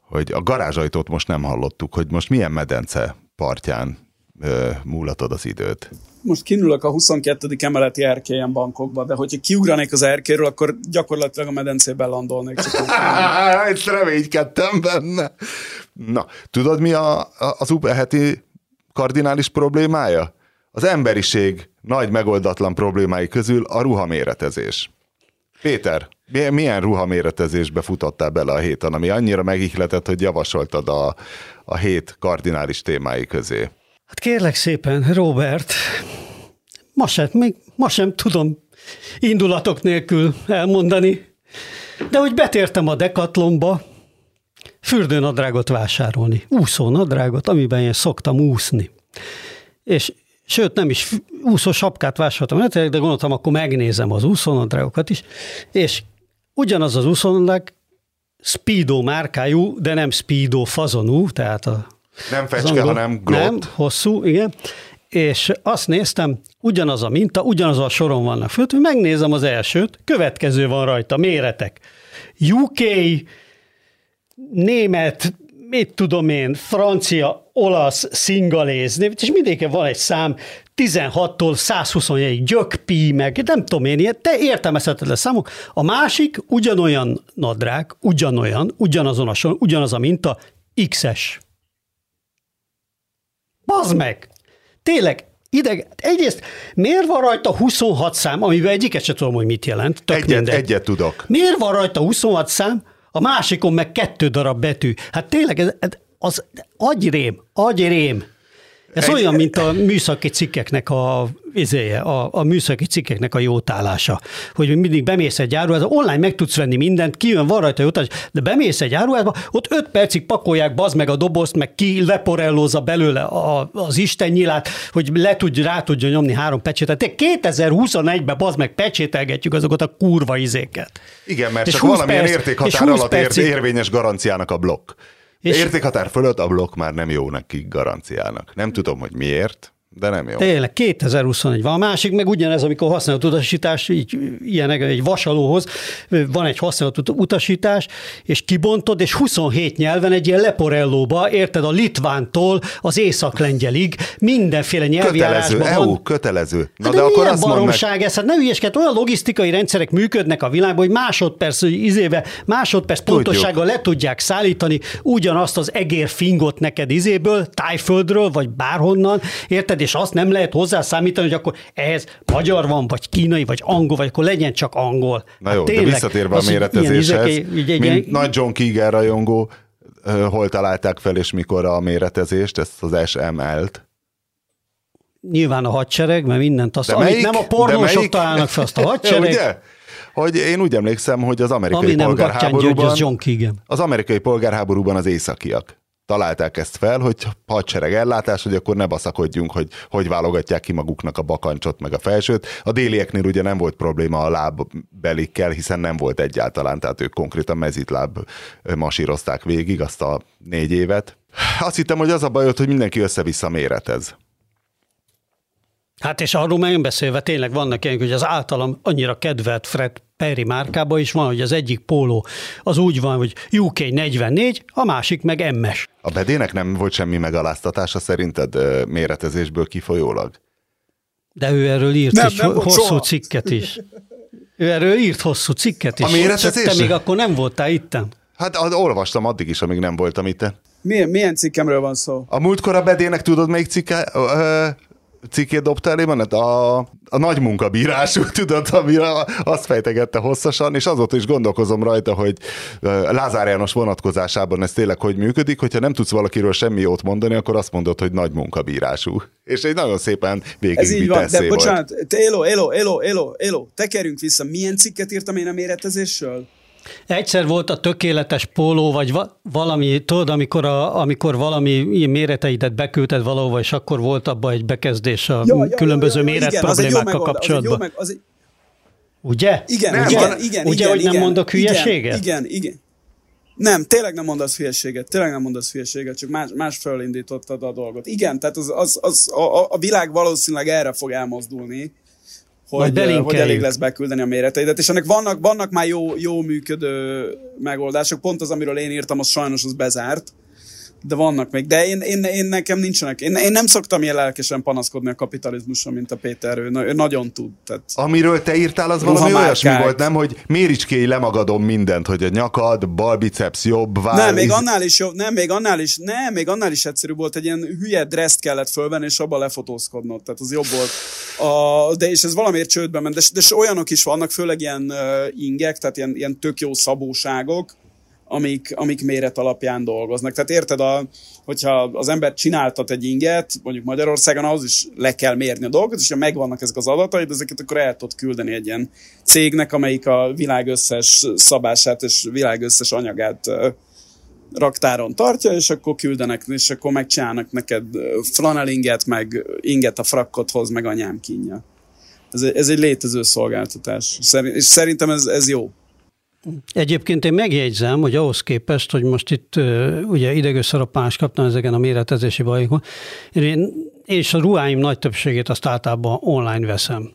hogy a garázsajtót most nem hallottuk, hogy most milyen medence partján ö, múlatod az időt? Most kinülök a 22. emeleti erkélyen bankokba, de hogyha kiugranék az erkéről, akkor gyakorlatilag a medencében landolnék. Ezt reménykedtem benne. Na, tudod mi a, a, az UP heti kardinális problémája? Az emberiség nagy megoldatlan problémái közül a ruhaméretezés. Péter, milyen ruhaméretezésbe futottál bele a héten, ami annyira megihletett, hogy javasoltad a, a hét kardinális témái közé? Hát kérlek szépen, Robert, ma sem, még ma sem tudom indulatok nélkül elmondani, de hogy betértem a Decathlonba, fürdőnadrágot vásárolni, úszónadrágot, amiben én szoktam úszni. És Sőt, nem is úszó sapkát vásároltam, de gondoltam, akkor megnézem az úszónadrágokat is, és ugyanaz az úszónadrág Speedo márkájú, de nem Speedo fazonú, tehát a nem fecske, angol, hanem glott. Nem, hosszú, igen. És azt néztem, ugyanaz a minta, ugyanaz a soron vannak föl, hogy megnézem az elsőt, következő van rajta, méretek. UK, német, mit tudom én, francia, olasz, szingaléz, és mindegyik van egy szám, 16-tól 121 gyökpi, meg nem tudom én, ilyen, te értelmezhetetlen számok. A másik ugyanolyan nadrág, ugyanolyan, ugyanazon a sor, ugyanaz a minta, XS. Bazd meg! Tényleg, ideg, egyrészt miért van rajta 26 szám, amiben egyiket sem tudom, hogy mit jelent. Tök egyet, egyet tudok. Miért van rajta 26 szám, a másikon meg kettő darab betű. Hát tényleg ez, az agyrém, agyrém. Ez Egy... olyan, mint a műszaki cikkeknek a, izéje, a, a műszaki cikkeknek a jótállása, hogy mindig bemész egy áruházba, online meg tudsz venni mindent, kijön, van rajta jótállás, de bemész egy áruházba, ott öt percig pakolják bazd meg a dobozt, meg ki leporellózza belőle a, az Isten nyilát, hogy le tudj, rá tudja nyomni három pecsétet. Te 2021-ben bazd meg pecsételgetjük azokat a kurva izéket. Igen, mert és csak valamilyen perc, értékhatár alatt percig... érvényes garanciának a blokk. És... Értékhatár fölött a blokk már nem jó neki garanciának. Nem tudom, hogy miért, De nem jó. Tényleg, 2021 van. A másik meg ugyanez, amikor használt utasítás, így, ilyen egy vasalóhoz van egy használt utasítás, és kibontod, és 27 nyelven egy ilyen leporellóba, érted, a litvántól az észak-lengyelig, mindenféle nyelvjárásban kötelező, van. EU, kötelező. Na de, de akkor azt baromság meg... ez? Hát ne ügyeskedj, olyan logisztikai rendszerek működnek a világban, hogy másodperc izébe, másodperc pontossággal le tudják szállítani ugyanazt az egér fingot neked izéből, tájföldről, vagy bárhonnan, érted? És azt nem lehet hozzá számítani, hogy akkor ehhez magyar van, vagy kínai, vagy angol, vagy akkor legyen csak angol. Na jó, hát tényleg, de visszatérve a méretezéshez, izéke, mint nagy John Kiger rajongó, hol találták fel, és mikor a méretezést, ezt az SML-t? Nyilván a hadsereg, mert mindent azt, de amit melyik, nem a pornósok találnak fel, azt a hadsereg. Ugye? Hogy én úgy emlékszem, hogy az amerikai Ami polgárháborúban, az, John Keegan. az amerikai polgárháborúban az északiak találták ezt fel, hogy hadsereg ellátás, hogy akkor ne baszakodjunk, hogy hogy válogatják ki maguknak a bakancsot, meg a felsőt. A délieknél ugye nem volt probléma a lábbelikkel, hiszen nem volt egyáltalán, tehát ők konkrétan mezitláb masírozták végig azt a négy évet. Azt hittem, hogy az a baj, hogy mindenki össze-vissza méretez. Hát és arról már beszélve tényleg vannak ilyenek, hogy az általam annyira kedvelt Fred Perry márkában is van, hogy az egyik póló az úgy van, hogy UK 44, a másik meg MS. A bedének nem volt semmi megaláztatása szerinted méretezésből kifolyólag? De ő erről írt nem, is nem hosszú soha. cikket is. Ő erről írt hosszú cikket is. A méretezés? Te még akkor nem voltál itten. Hát olvastam addig is, amíg nem voltam itt. Milyen, milyen cikkemről van szó? A múltkor a bedének tudod melyik cikke? Cikkét dobta elében, hát a, a nagy munkabírású, tudod, amire azt fejtegette hosszasan, és azóta is gondolkozom rajta, hogy Lázár János vonatkozásában ez tényleg hogy működik, hogyha nem tudsz valakiről semmi jót mondani, akkor azt mondod, hogy nagy munkabírású. És egy nagyon szépen végig Ez így van, de volt. bocsánat, te, elo, elo, elo, elo, elo, tekerünk vissza. Milyen cikket írtam én a méretezésről? Egyszer volt a tökéletes póló, vagy va- valami, tudod, amikor, a, amikor valami méreteidet beküldted valahova, és akkor volt abban egy bekezdés a ja, ja, különböző ja, ja, méret igen, problémákkal kapcsolatban. Egy. Ugye? Igen, nem, ugye? Van, igen, ugye, igen, hogy nem igen, mondok hülyeséget? Igen, igen, igen. Nem, tényleg nem mondasz hülyeséget, tényleg nem mondasz hülyeséget, csak más, más fölindítottad a dolgot. Igen, tehát az, az, az a, a világ valószínűleg erre fog elmozdulni, hogy, hogy elég lesz beküldeni a méreteidet, és ennek vannak, vannak már jó, jó működő megoldások, pont az, amiről én írtam, az sajnos az bezárt, de vannak még. De én, én, én nekem nincsenek. Én, én nem szoktam ilyen lelkesen panaszkodni a kapitalizmusra, mint a Péter, ő, ő nagyon tud. Tehát Amiről te írtál, az valami olyasmi volt, nem? Hogy méricskéj lemagadom mindent, hogy a nyakad, balbiceps jobb, váll. Nem, még annál is jobb, nem, még annál is, nem, még annál is egyszerű volt, egy ilyen hülye dresszt kellett fölvenni, és abba lefotózkodnod. Tehát az jobb volt. A, de és ez valamiért csődbe ment. De, de olyanok is vannak, főleg ilyen uh, ingek, tehát ilyen, ilyen tök jó szabóságok, amik, amik méret alapján dolgoznak. Tehát érted, a, hogyha az ember csináltat egy inget, mondjuk Magyarországon, ahhoz is le kell mérni a dolgot, és ha megvannak ezek az adatai, ezeket akkor el tud küldeni egy ilyen cégnek, amelyik a világ összes szabását és világ összes anyagát raktáron tartja, és akkor küldenek, és akkor megcsinálnak neked flanel inget, meg inget a frakkodhoz, meg anyám kínja. Ez, ez egy létező szolgáltatás. És szerintem ez, ez jó. Egyébként én megjegyzem, hogy ahhoz képest, hogy most itt ugye idegösszarapás kaptam ezeken a méretezési bajokon, én, és a ruháim nagy többségét azt általában online veszem.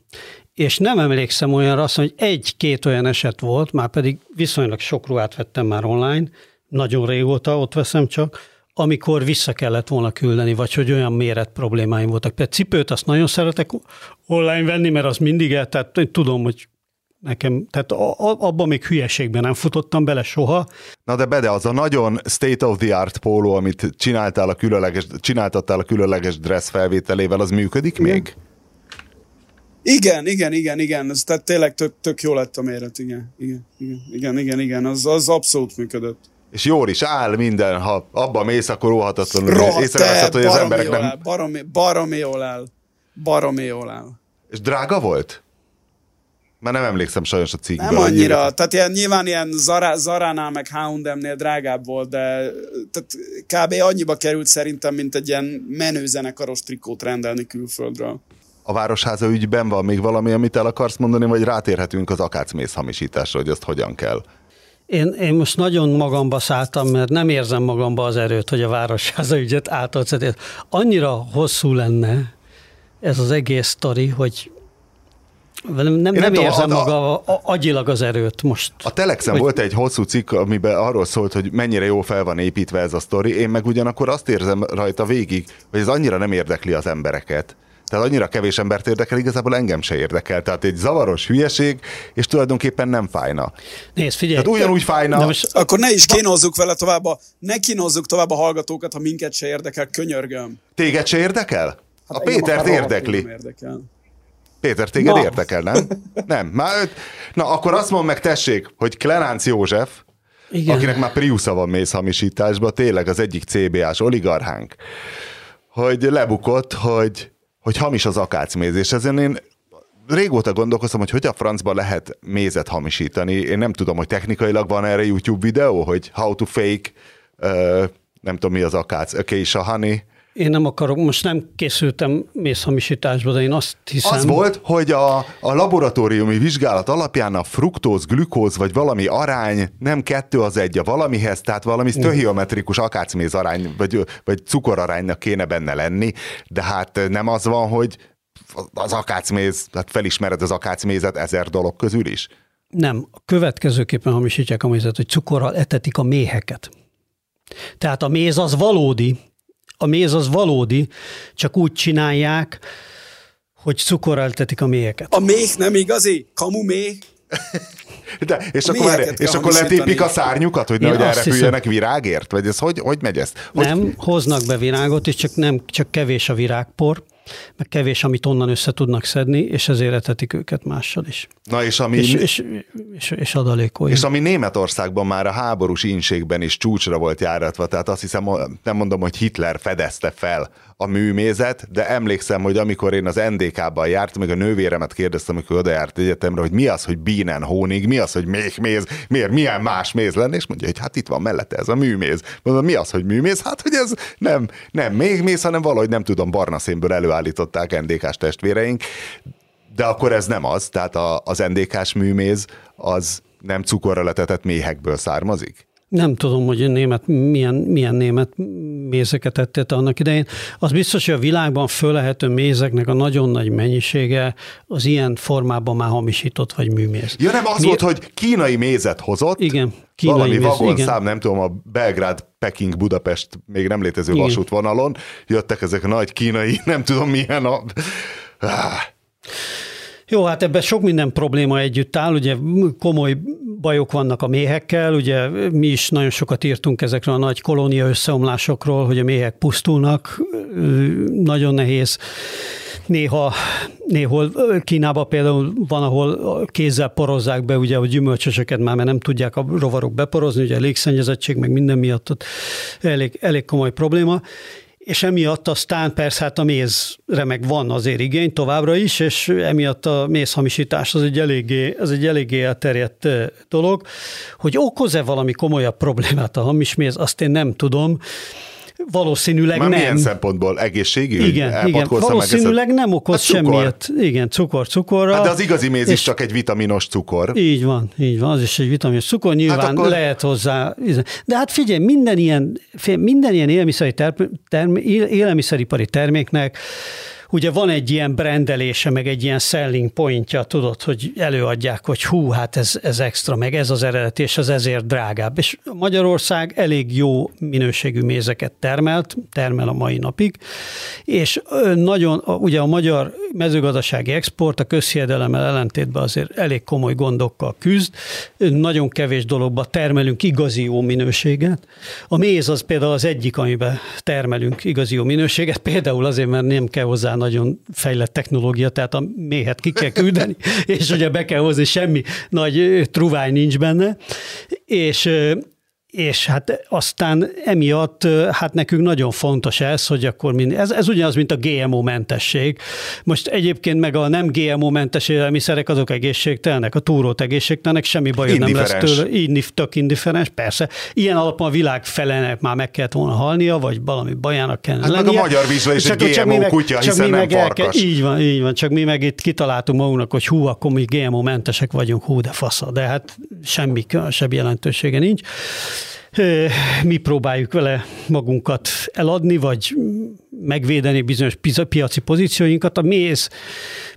És nem emlékszem olyanra azt, hogy egy-két olyan eset volt, már pedig viszonylag sok ruhát vettem már online, nagyon régóta ott veszem csak, amikor vissza kellett volna küldeni, vagy hogy olyan méret problémáim voltak. Például cipőt azt nagyon szeretek online venni, mert az mindig el, tehát tudom, hogy nekem, tehát abban még hülyeségben nem futottam bele soha. Na de Bede, az a nagyon state of the art póló, amit csináltál a különleges, csináltattál a különleges dress felvételével, az működik igen. még? Igen, igen, igen, igen, ez tehát tényleg tök, tök jó lett a méret, igen, igen, igen, igen, igen, igen, az, az abszolút működött. És jól is áll minden, ha abba mész, akkor óhatatlanul észreveszed, hogy az emberek nem... Áll, baromi, baromi jól áll, baromi jól áll. És drága volt? Már nem emlékszem sajnos a cikkből. Nem annyira, annyira. tehát ilyen, nyilván ilyen Zara, Zaránál meg H&M-nél drágább volt, de tehát kb. annyiba került szerintem, mint egy ilyen menő zenekaros trikót rendelni külföldről. A Városháza ügyben van még valami, amit el akarsz mondani, vagy rátérhetünk az akácmész hamisításra, hogy azt hogyan kell? Én, én most nagyon magamba szálltam, mert nem érzem magamba az erőt, hogy a Városháza ügyet átadsz. Annyira hosszú lenne, ez az egész sztori, hogy nem, nem, nem érzem a, maga a, agyilag az erőt most. A Telexen hogy... volt egy hosszú cikk, amiben arról szólt, hogy mennyire jó fel van építve ez a sztori. Én meg ugyanakkor azt érzem rajta végig, hogy ez annyira nem érdekli az embereket. Tehát annyira kevés embert érdekel, igazából engem se érdekel. Tehát egy zavaros hülyeség, és tulajdonképpen nem fájna. Nézd, figyelj. Tehát ugyanúgy fájna. most... Akkor ne is kínozzuk vele tovább a, ne kínozzuk tovább a hallgatókat, ha minket se érdekel, könyörgöm. Téged se érdekel? Hát a Pétert érdekli. Érdekel. Péter, téged Na. érdekel, nem? Nem. Már, na, akkor azt mondom meg, tessék, hogy Klenánc József, Igen. akinek már Priusza van mézhamisításban, tényleg az egyik CBA-s oligarchánk, hogy lebukott, hogy, hogy hamis az akácméz, és ezen én régóta gondolkoztam, hogy hogy a francba lehet mézet hamisítani. Én nem tudom, hogy technikailag van erre YouTube videó, hogy how to fake, uh, nem tudom mi az akác, okay, a honey, én nem akarok, most nem készültem mézhamisításba, de én azt hiszem... Az volt, hogy a, a laboratóriumi vizsgálat alapján a fruktóz, glükóz vagy valami arány nem kettő az egy a valamihez, tehát valami stöhiometrikus akácméz arány vagy, vagy cukoraránynak kéne benne lenni, de hát nem az van, hogy az akácméz, tehát felismered az akácmézet ezer dolog közül is? Nem, következőképpen hamisítják a mézet, hogy cukorral etetik a méheket. Tehát a méz az valódi, a méz az valódi, csak úgy csinálják, hogy cukorral tetik a méheket. A méh nem igazi? Kamu méh? De, és, akkor, már, és akkor letépik a szárnyukat, hogy nehogy elrepüljenek virágért? Vagy ez hogy, hogy megy ez? Hogy... Nem, hoznak be virágot, és csak, nem, csak kevés a virágpor meg kevés, amit onnan össze tudnak szedni, és ezért etetik őket mással is. Na és ami... És, és, és, és adalékolja. És ami Németországban már a háborús ínségben is csúcsra volt járatva, tehát azt hiszem, nem mondom, hogy Hitler fedezte fel a műmézet, de emlékszem, hogy amikor én az NDK-ban jártam, még a nővéremet kérdeztem, amikor oda járt egyetemre, hogy mi az, hogy bínen hónig, mi az, hogy még méz, miért, milyen más méz lenne, és mondja, hogy hát itt van mellette ez a műméz. Mondom, mi az, hogy műméz? Hát, hogy ez nem, nem még méz, hanem valahogy nem tudom, barna színből előállították NDK-s testvéreink, de akkor ez nem az, tehát a, az NDK-s műméz az nem cukorra letetett méhekből származik? Nem tudom, hogy német, milyen, milyen német mézeket ettette annak idején. Az biztos, hogy a világban fölehető mézeknek a nagyon nagy mennyisége az ilyen formában már hamisított vagy műméz. Ja nem, az Mi... volt, hogy kínai mézet hozott, igen, kínai valami méz, vagon igen. szám, nem tudom, a Belgrád, Peking, Budapest még nem létező igen. vasútvonalon jöttek ezek a nagy kínai, nem tudom milyen a... Ah. Jó, hát ebben sok minden probléma együtt áll, ugye komoly bajok vannak a méhekkel, ugye mi is nagyon sokat írtunk ezekről a nagy kolónia összeomlásokról, hogy a méhek pusztulnak, nagyon nehéz. Néha, néhol Kínában például van, ahol kézzel porozzák be ugye a gyümölcsösöket már, mert nem tudják a rovarok beporozni, ugye légszennyezettség, meg minden miatt ott elég, elég komoly probléma és emiatt aztán persze hát a mézre meg van azért igény továbbra is, és emiatt a mézhamisítás az egy eléggé, az egy eléggé elterjedt dolog. Hogy okoz-e valami komolyabb problémát a hamis méz, azt én nem tudom. Valószínűleg Már nem. milyen szempontból? Egészségű? Igen, igen. valószínűleg nem okoz hát semmiért. Igen, cukor, cukorra. Hát de az igazi méz is csak egy vitaminos cukor. Így van, így van, az is egy vitaminos cukor, nyilván hát akkor... lehet hozzá. De hát figyelj, minden ilyen, minden ilyen élelmiszeri term, élelmiszeripari terméknek ugye van egy ilyen brendelése, meg egy ilyen selling pointja, tudod, hogy előadják, hogy hú, hát ez, ez extra, meg ez az eredeti, és az ezért drágább. És Magyarország elég jó minőségű mézeket termelt, termel a mai napig, és nagyon, ugye a magyar mezőgazdasági export a közhiedelemmel ellentétben azért elég komoly gondokkal küzd, nagyon kevés dologba termelünk igazi jó minőséget. A méz az például az egyik, amiben termelünk igazi jó minőséget, például azért, mert nem kell hozzá nagyon fejlett technológia, tehát a méhet ki kell küldeni, és ugye be kell hozni, semmi nagy truvány nincs benne, és és hát aztán emiatt hát nekünk nagyon fontos ez, hogy akkor mind, ez, ez ugyanaz, mint a GMO-mentesség. Most egyébként meg a nem GMO-mentes élelmiszerek azok egészségtelenek, a túrót egészségtelenek, semmi baj nem lesz tőle. Így tök indiferens, persze. Ilyen alapon a világ felenek már meg kellett volna halnia, vagy valami bajának kellene hát lennie. meg a magyar vízben is egy GMO meg, kutya, csak hiszen mi nem farkas. Kell, így van, így van, csak mi meg itt kitaláltunk magunknak, hogy hú, akkor mi GMO-mentesek vagyunk, hú, de fasza, de hát semmi különösebb jelentősége nincs. Mi próbáljuk vele magunkat eladni, vagy megvédeni bizonyos piaci pozícióinkat. A méz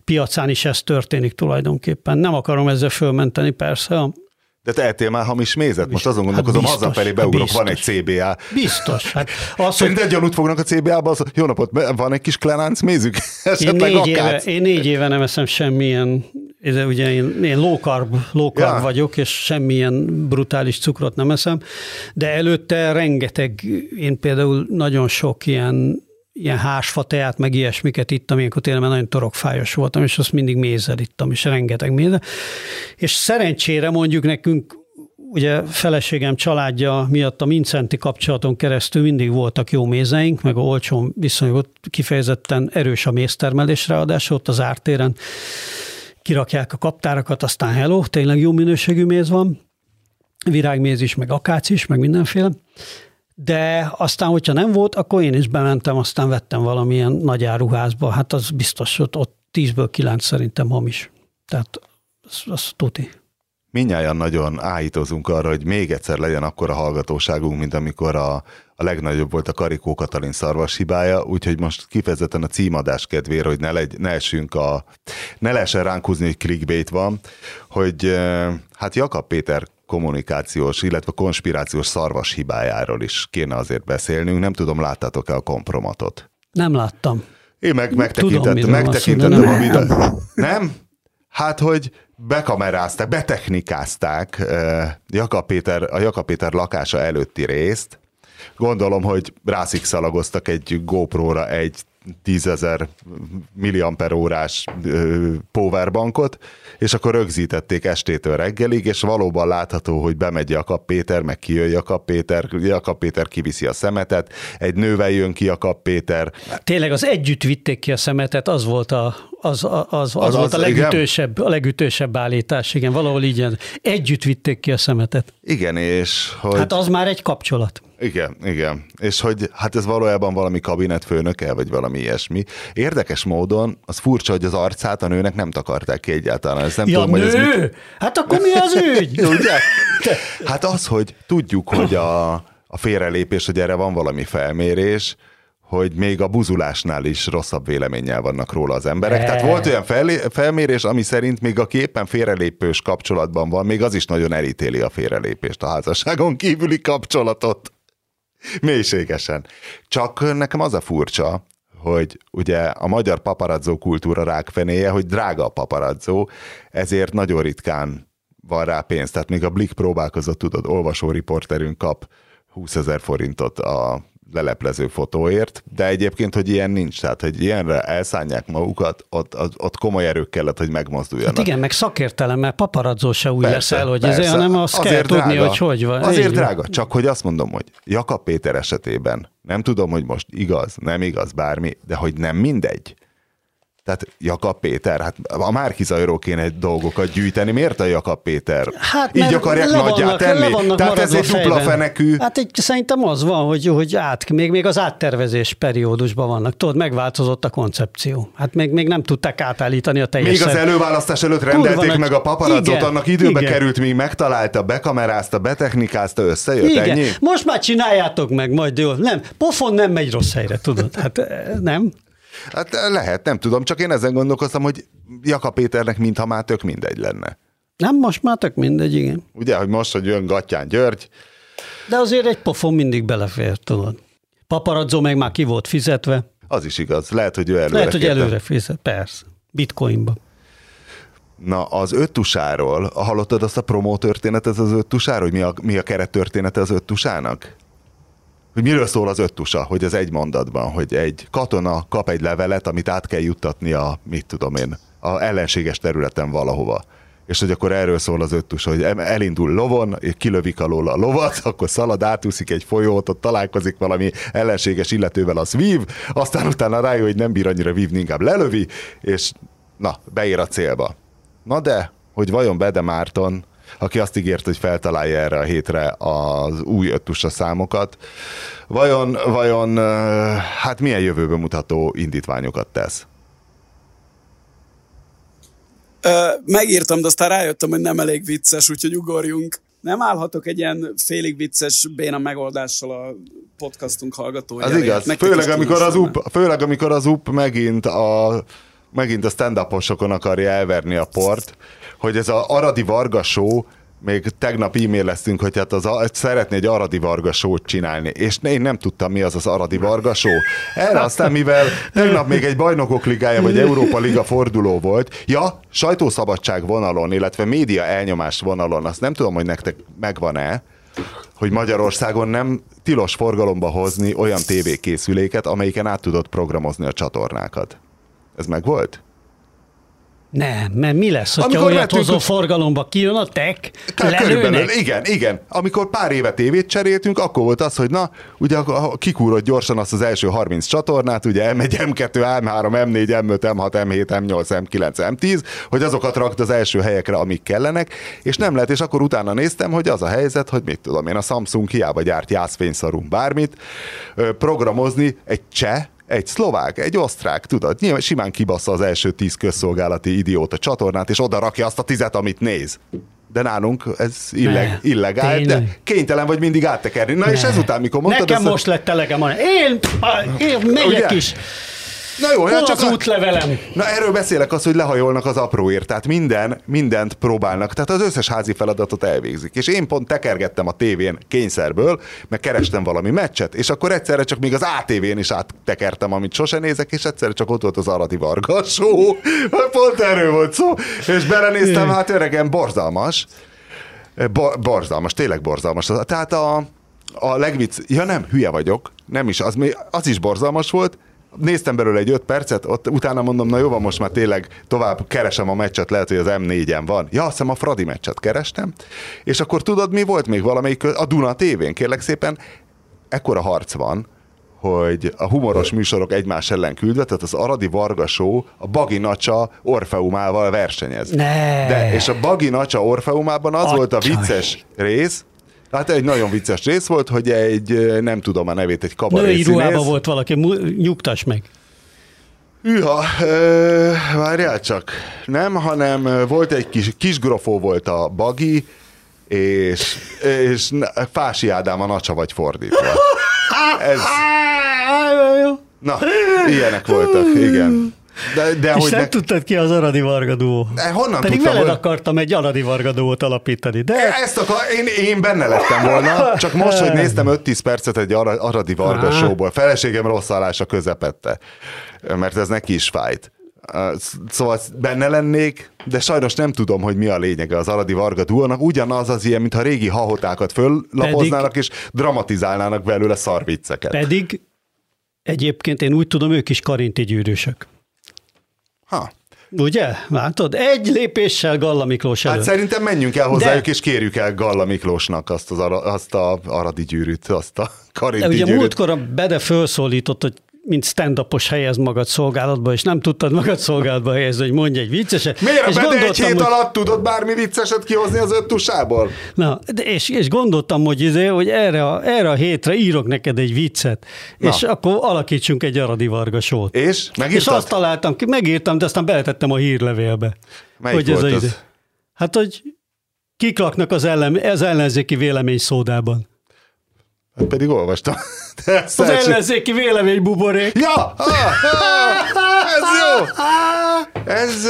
piacán is ez történik tulajdonképpen. Nem akarom ezzel fölmenteni persze a de te ettél már hamis mézet? Most azon gondolkozom, hát hazafelé beugrok, biztos. van egy CBA. Biztos. Hát az, Szerinted hogy... gyanút fognak a CBA-ba, az, jó napot, van egy kis klenánc mézük? Én négy, éve, én négy éve nem eszem semmilyen, de ugye én, én low carb, low carb ja. vagyok, és semmilyen brutális cukrot nem eszem, de előtte rengeteg, én például nagyon sok ilyen ilyen hásfa teát, meg ilyesmiket ittam, ilyenkor tényleg nagyon torokfájos voltam, és azt mindig mézzel ittam, és rengeteg mézzel. És szerencsére mondjuk nekünk ugye feleségem családja miatt a Mincenti kapcsolaton keresztül mindig voltak jó mézeink, meg olcsó viszonylag ott kifejezetten erős a méztermelés, ráadásul ott az ártéren kirakják a kaptárakat, aztán hello, tényleg jó minőségű méz van, virágméz is, meg akác is, meg mindenféle. De aztán, hogyha nem volt, akkor én is bementem, aztán vettem valamilyen nagy áruházba. Hát az biztos, hogy ott tízből kilenc szerintem hamis. Tehát az, az tuti. Minnyáján nagyon áhítozunk arra, hogy még egyszer legyen akkor a hallgatóságunk, mint amikor a, a legnagyobb volt a Karikó Katalin szarvas hibája, úgyhogy most kifejezetten a címadás kedvére, hogy ne, legy, ne esünk a, ne lehessen ránk húzni, hogy clickbait van, hogy eh, hát Jakab Péter kommunikációs, illetve konspirációs szarvas hibájáról is kéne azért beszélnünk. Nem tudom, láttátok-e a kompromatot? Nem láttam. Én meg megtekintettem, megtekintettem a videót. Nem? Hát, hogy bekamerázták, beteknikázták uh, Jakab Péter, a Jakab Péter lakása előtti részt. Gondolom, hogy rászikszalagoztak egy GoPro-ra egy tízezer milliamper órás powerbankot, és akkor rögzítették estétől reggelig, és valóban látható, hogy bemegy Jakab Péter, meg kijön Jakab Péter, Jakab Péter kiviszi a szemetet, egy nővel jön ki Jakab Péter. Tényleg az együtt vitték ki a szemetet, az volt a, az, az, az, az, az volt a legütősebb, a legütősebb állítás, igen, valahol így együtt vitték ki a szemetet. Igen, és hogy... Hát az már egy kapcsolat. Igen, igen. És hogy hát ez valójában valami kabinetfőnöke, vagy valami ilyesmi. Érdekes módon, az furcsa, hogy az arcát a nőnek nem takarták ki egyáltalán. Ez nem ja, tudom, nő? Hogy ez mit... Hát akkor mi az ügy? Ugye? Hát az, hogy tudjuk, hogy a, a félrelépés, hogy erre van valami felmérés, hogy még a buzulásnál is rosszabb véleménnyel vannak róla az emberek. Tehát volt olyan fel, felmérés, ami szerint még a képen félrelépős kapcsolatban van, még az is nagyon elítéli a félrelépést, a házasságon kívüli kapcsolatot. Mélységesen. Csak nekem az a furcsa, hogy ugye a magyar paparazzó kultúra rákfenéje, hogy drága a paparazzó, ezért nagyon ritkán van rá pénz. Tehát még a Blik próbálkozott, tudod, olvasó riporterünk kap 20 ezer forintot a leleplező fotóért, de egyébként, hogy ilyen nincs, tehát hogy ilyenre elszánják magukat, ott, ott, ott komoly erők kellett, hogy megmozduljanak. Hát igen, meg szakértelem, mert paparazzó se úgy persze, leszel, hogy persze. ezért, hanem azt azért kell drága, tudni, hogy hogy van. Azért Így drága, van. csak hogy azt mondom, hogy Jakab Péter esetében nem tudom, hogy most igaz, nem igaz, bármi, de hogy nem mindegy tehát Jakab Péter, hát a Márkizajról kéne dolgokat gyűjteni, miért a Jakab Péter? Hát, Így akarják nagyját tenni? Tehát ez egy dupla fenekű. Hát egy, szerintem az van, hogy, hogy át, még, még az áttervezés periódusban vannak. Tudod, megváltozott a koncepció. Hát még, még nem tudták átállítani a teljes. Még az előválasztás előtt rendelték Kurva meg a paparazzot, annak időbe igen. került, míg megtalálta, bekamerázta, betechnikázta, összejött, igen. ennyi? Most már csináljátok meg, majd jó. Nem, pofon nem megy rossz helyre, tudod. Hát eh, nem. Hát lehet, nem tudom, csak én ezen gondolkoztam, hogy Jaka Péternek mintha már tök mindegy lenne. Nem, most már tök mindegy, igen. Ugye, hogy most, hogy jön Gattyán György. De azért egy pofon mindig belefér, tudod. Paparazzó meg már ki volt fizetve. Az is igaz. Lehet, hogy ő előre Lehet, hogy előre fizet, persze. Bitcoinba. Na, az öttusáról, hallottad azt a promó történetet az öttusáról, hogy mi a, mi a keret története az öttusának? Hogy miről szól az öttusa, hogy ez egy mondatban, hogy egy katona kap egy levelet, amit át kell juttatni a, mit tudom én, a ellenséges területen valahova. És hogy akkor erről szól az öttusa, hogy elindul lovon, kilövik alól a lovat, akkor szalad, átúszik egy folyót, ott találkozik valami ellenséges illetővel, az vív, aztán utána rájön, hogy nem bír annyira vívni, inkább lelövi, és na, beér a célba. Na de, hogy vajon Bede Márton aki azt ígért, hogy feltalálja erre a hétre az új öttusa számokat. Vajon, vajon hát milyen jövőbe mutató indítványokat tesz? Ö, megírtam, de aztán rájöttem, hogy nem elég vicces, úgyhogy ugorjunk. nem állhatok egy ilyen félig vicces béna megoldással a podcastunk hallgatója. Az igaz, főleg amikor az, up, főleg amikor az UP megint a, megint a stand akarja elverni a port, hogy ez a Aradi Varga show még tegnap e-maileztünk, hogy hát az, szeretné egy Aradi Varga show csinálni, és én nem tudtam, mi az az Aradi Varga show. Erre aztán, mivel tegnap még egy bajnokok ligája, vagy Európa Liga forduló volt, ja, sajtószabadság vonalon, illetve média elnyomás vonalon, azt nem tudom, hogy nektek megvan-e, hogy Magyarországon nem tilos forgalomba hozni olyan tévékészüléket, amelyiken át tudod programozni a csatornákat. Ez meg volt? Nem, mert mi lesz, Amikor olyat hozó forgalomba kijön a tech, Körülbelül, igen, igen. Amikor pár éve tévét cseréltünk, akkor volt az, hogy na, ugye kikúrod gyorsan azt az első 30 csatornát, ugye M1, M2, M3, M4, M5, M6, M7, M8, M9, M10, hogy azokat rakd az első helyekre, amik kellenek, és nem lehet, és akkor utána néztem, hogy az a helyzet, hogy mit tudom én, a Samsung hiába gyárt jászfényszarú bármit, programozni egy cseh egy szlovák, egy osztrák, tudod, nyilván simán kibassza az első tíz közszolgálati idióta csatornát, és oda rakja azt a tizet, amit néz. De nálunk ez illeg, illegál, de kénytelen vagy mindig áttekerni. Na ne. és ezután, mikor mondtad... Nekem most lett elegem, én, én megyek Ugye? is. Na jó, Hol csak az útlevelem? Na erről beszélek az, hogy lehajolnak az apróért, tehát minden, mindent próbálnak, tehát az összes házi feladatot elvégzik. És én pont tekergettem a tévén kényszerből, meg kerestem valami meccset, és akkor egyszerre csak még az ATV-n is áttekertem, amit sose nézek, és egyszerre csak ott volt az Aradi Varga show. Pont erről volt szó. És belenéztem, hát öregem, borzalmas. Bo- borzalmas, tényleg borzalmas. Tehát a, a legvicc, ja nem, hülye vagyok, nem is, az, az is borzalmas volt, néztem belőle egy öt percet, ott utána mondom, na jó van, most már tényleg tovább keresem a meccset, lehet, hogy az M4-en van. Ja, azt hiszem a Fradi meccset kerestem, és akkor tudod, mi volt még valamelyik, a Duna tévén, kérlek szépen, ekkora harc van, hogy a humoros műsorok egymás ellen küldve, tehát az Aradi Varga Show a Bagi Nacsa Orfeumával versenyez. Ne. De, és a Bagi Nacsa Orfeumában az Atcsaj. volt a vicces rész, Hát egy nagyon vicces rész volt, hogy egy, nem tudom a nevét, egy kabaré Női ruhában volt valaki, nyugtass meg. Hűha, várjál csak. Nem, hanem volt egy kis, kis grofó volt a bagi, és, és Fási Ádám a nacsa vagy fordítva. Ez... Na, ilyenek voltak, igen. De, de és hogy nem ne... tudtad ki az Aradi Varga duó. De honnan Pedig tudtam, veled hogy... akartam egy Aradi Varga duót alapítani. De... Ezt akar... én, én benne lettem volna, csak most, hogy néztem 5-10 percet egy Aradi Varga showból, feleségem rossz állása közepette, mert ez neki is fájt. Szóval benne lennék, de sajnos nem tudom, hogy mi a lényege az Aradi Varga duónak. Ugyanaz az ilyen, mintha régi hahotákat föllapoznának, Pedig... és dramatizálnának belőle szarvicceket. Pedig egyébként én úgy tudom, ők is karinti gyűrűsök. Ha. Ugye? Látod? Egy lépéssel Galla Miklós előtt. Hát szerintem menjünk el hozzájuk, De... és kérjük el Galla Miklósnak azt, az, azt a aradi gyűrűt, azt a karinti De ugye gyűrűt. múltkor a Bede felszólított, hogy mint stand-upos helyez magad szolgálatba, és nem tudtad magad szolgálatba helyezni, hogy mondj egy vicceset. Miért? És Bede egy hét hogy... alatt tudod bármi vicceset kihozni az öt tusából? Na, de és, és gondoltam, hogy, izé, hogy erre, a, erre a hétre írok neked egy viccet, Na. és akkor alakítsunk egy Aradi Varga sót. És? Megírtad? És azt találtam, megírtam, de aztán beletettem a hírlevélbe. Melyik hogy ez a, izé. Hát, hogy kik laknak az, ellen, az ellenzéki vélemény szódában. Hát pedig olvastam. De az ellenzéki vélemény buborék. Ja! Ah, ah, ez jó! Ez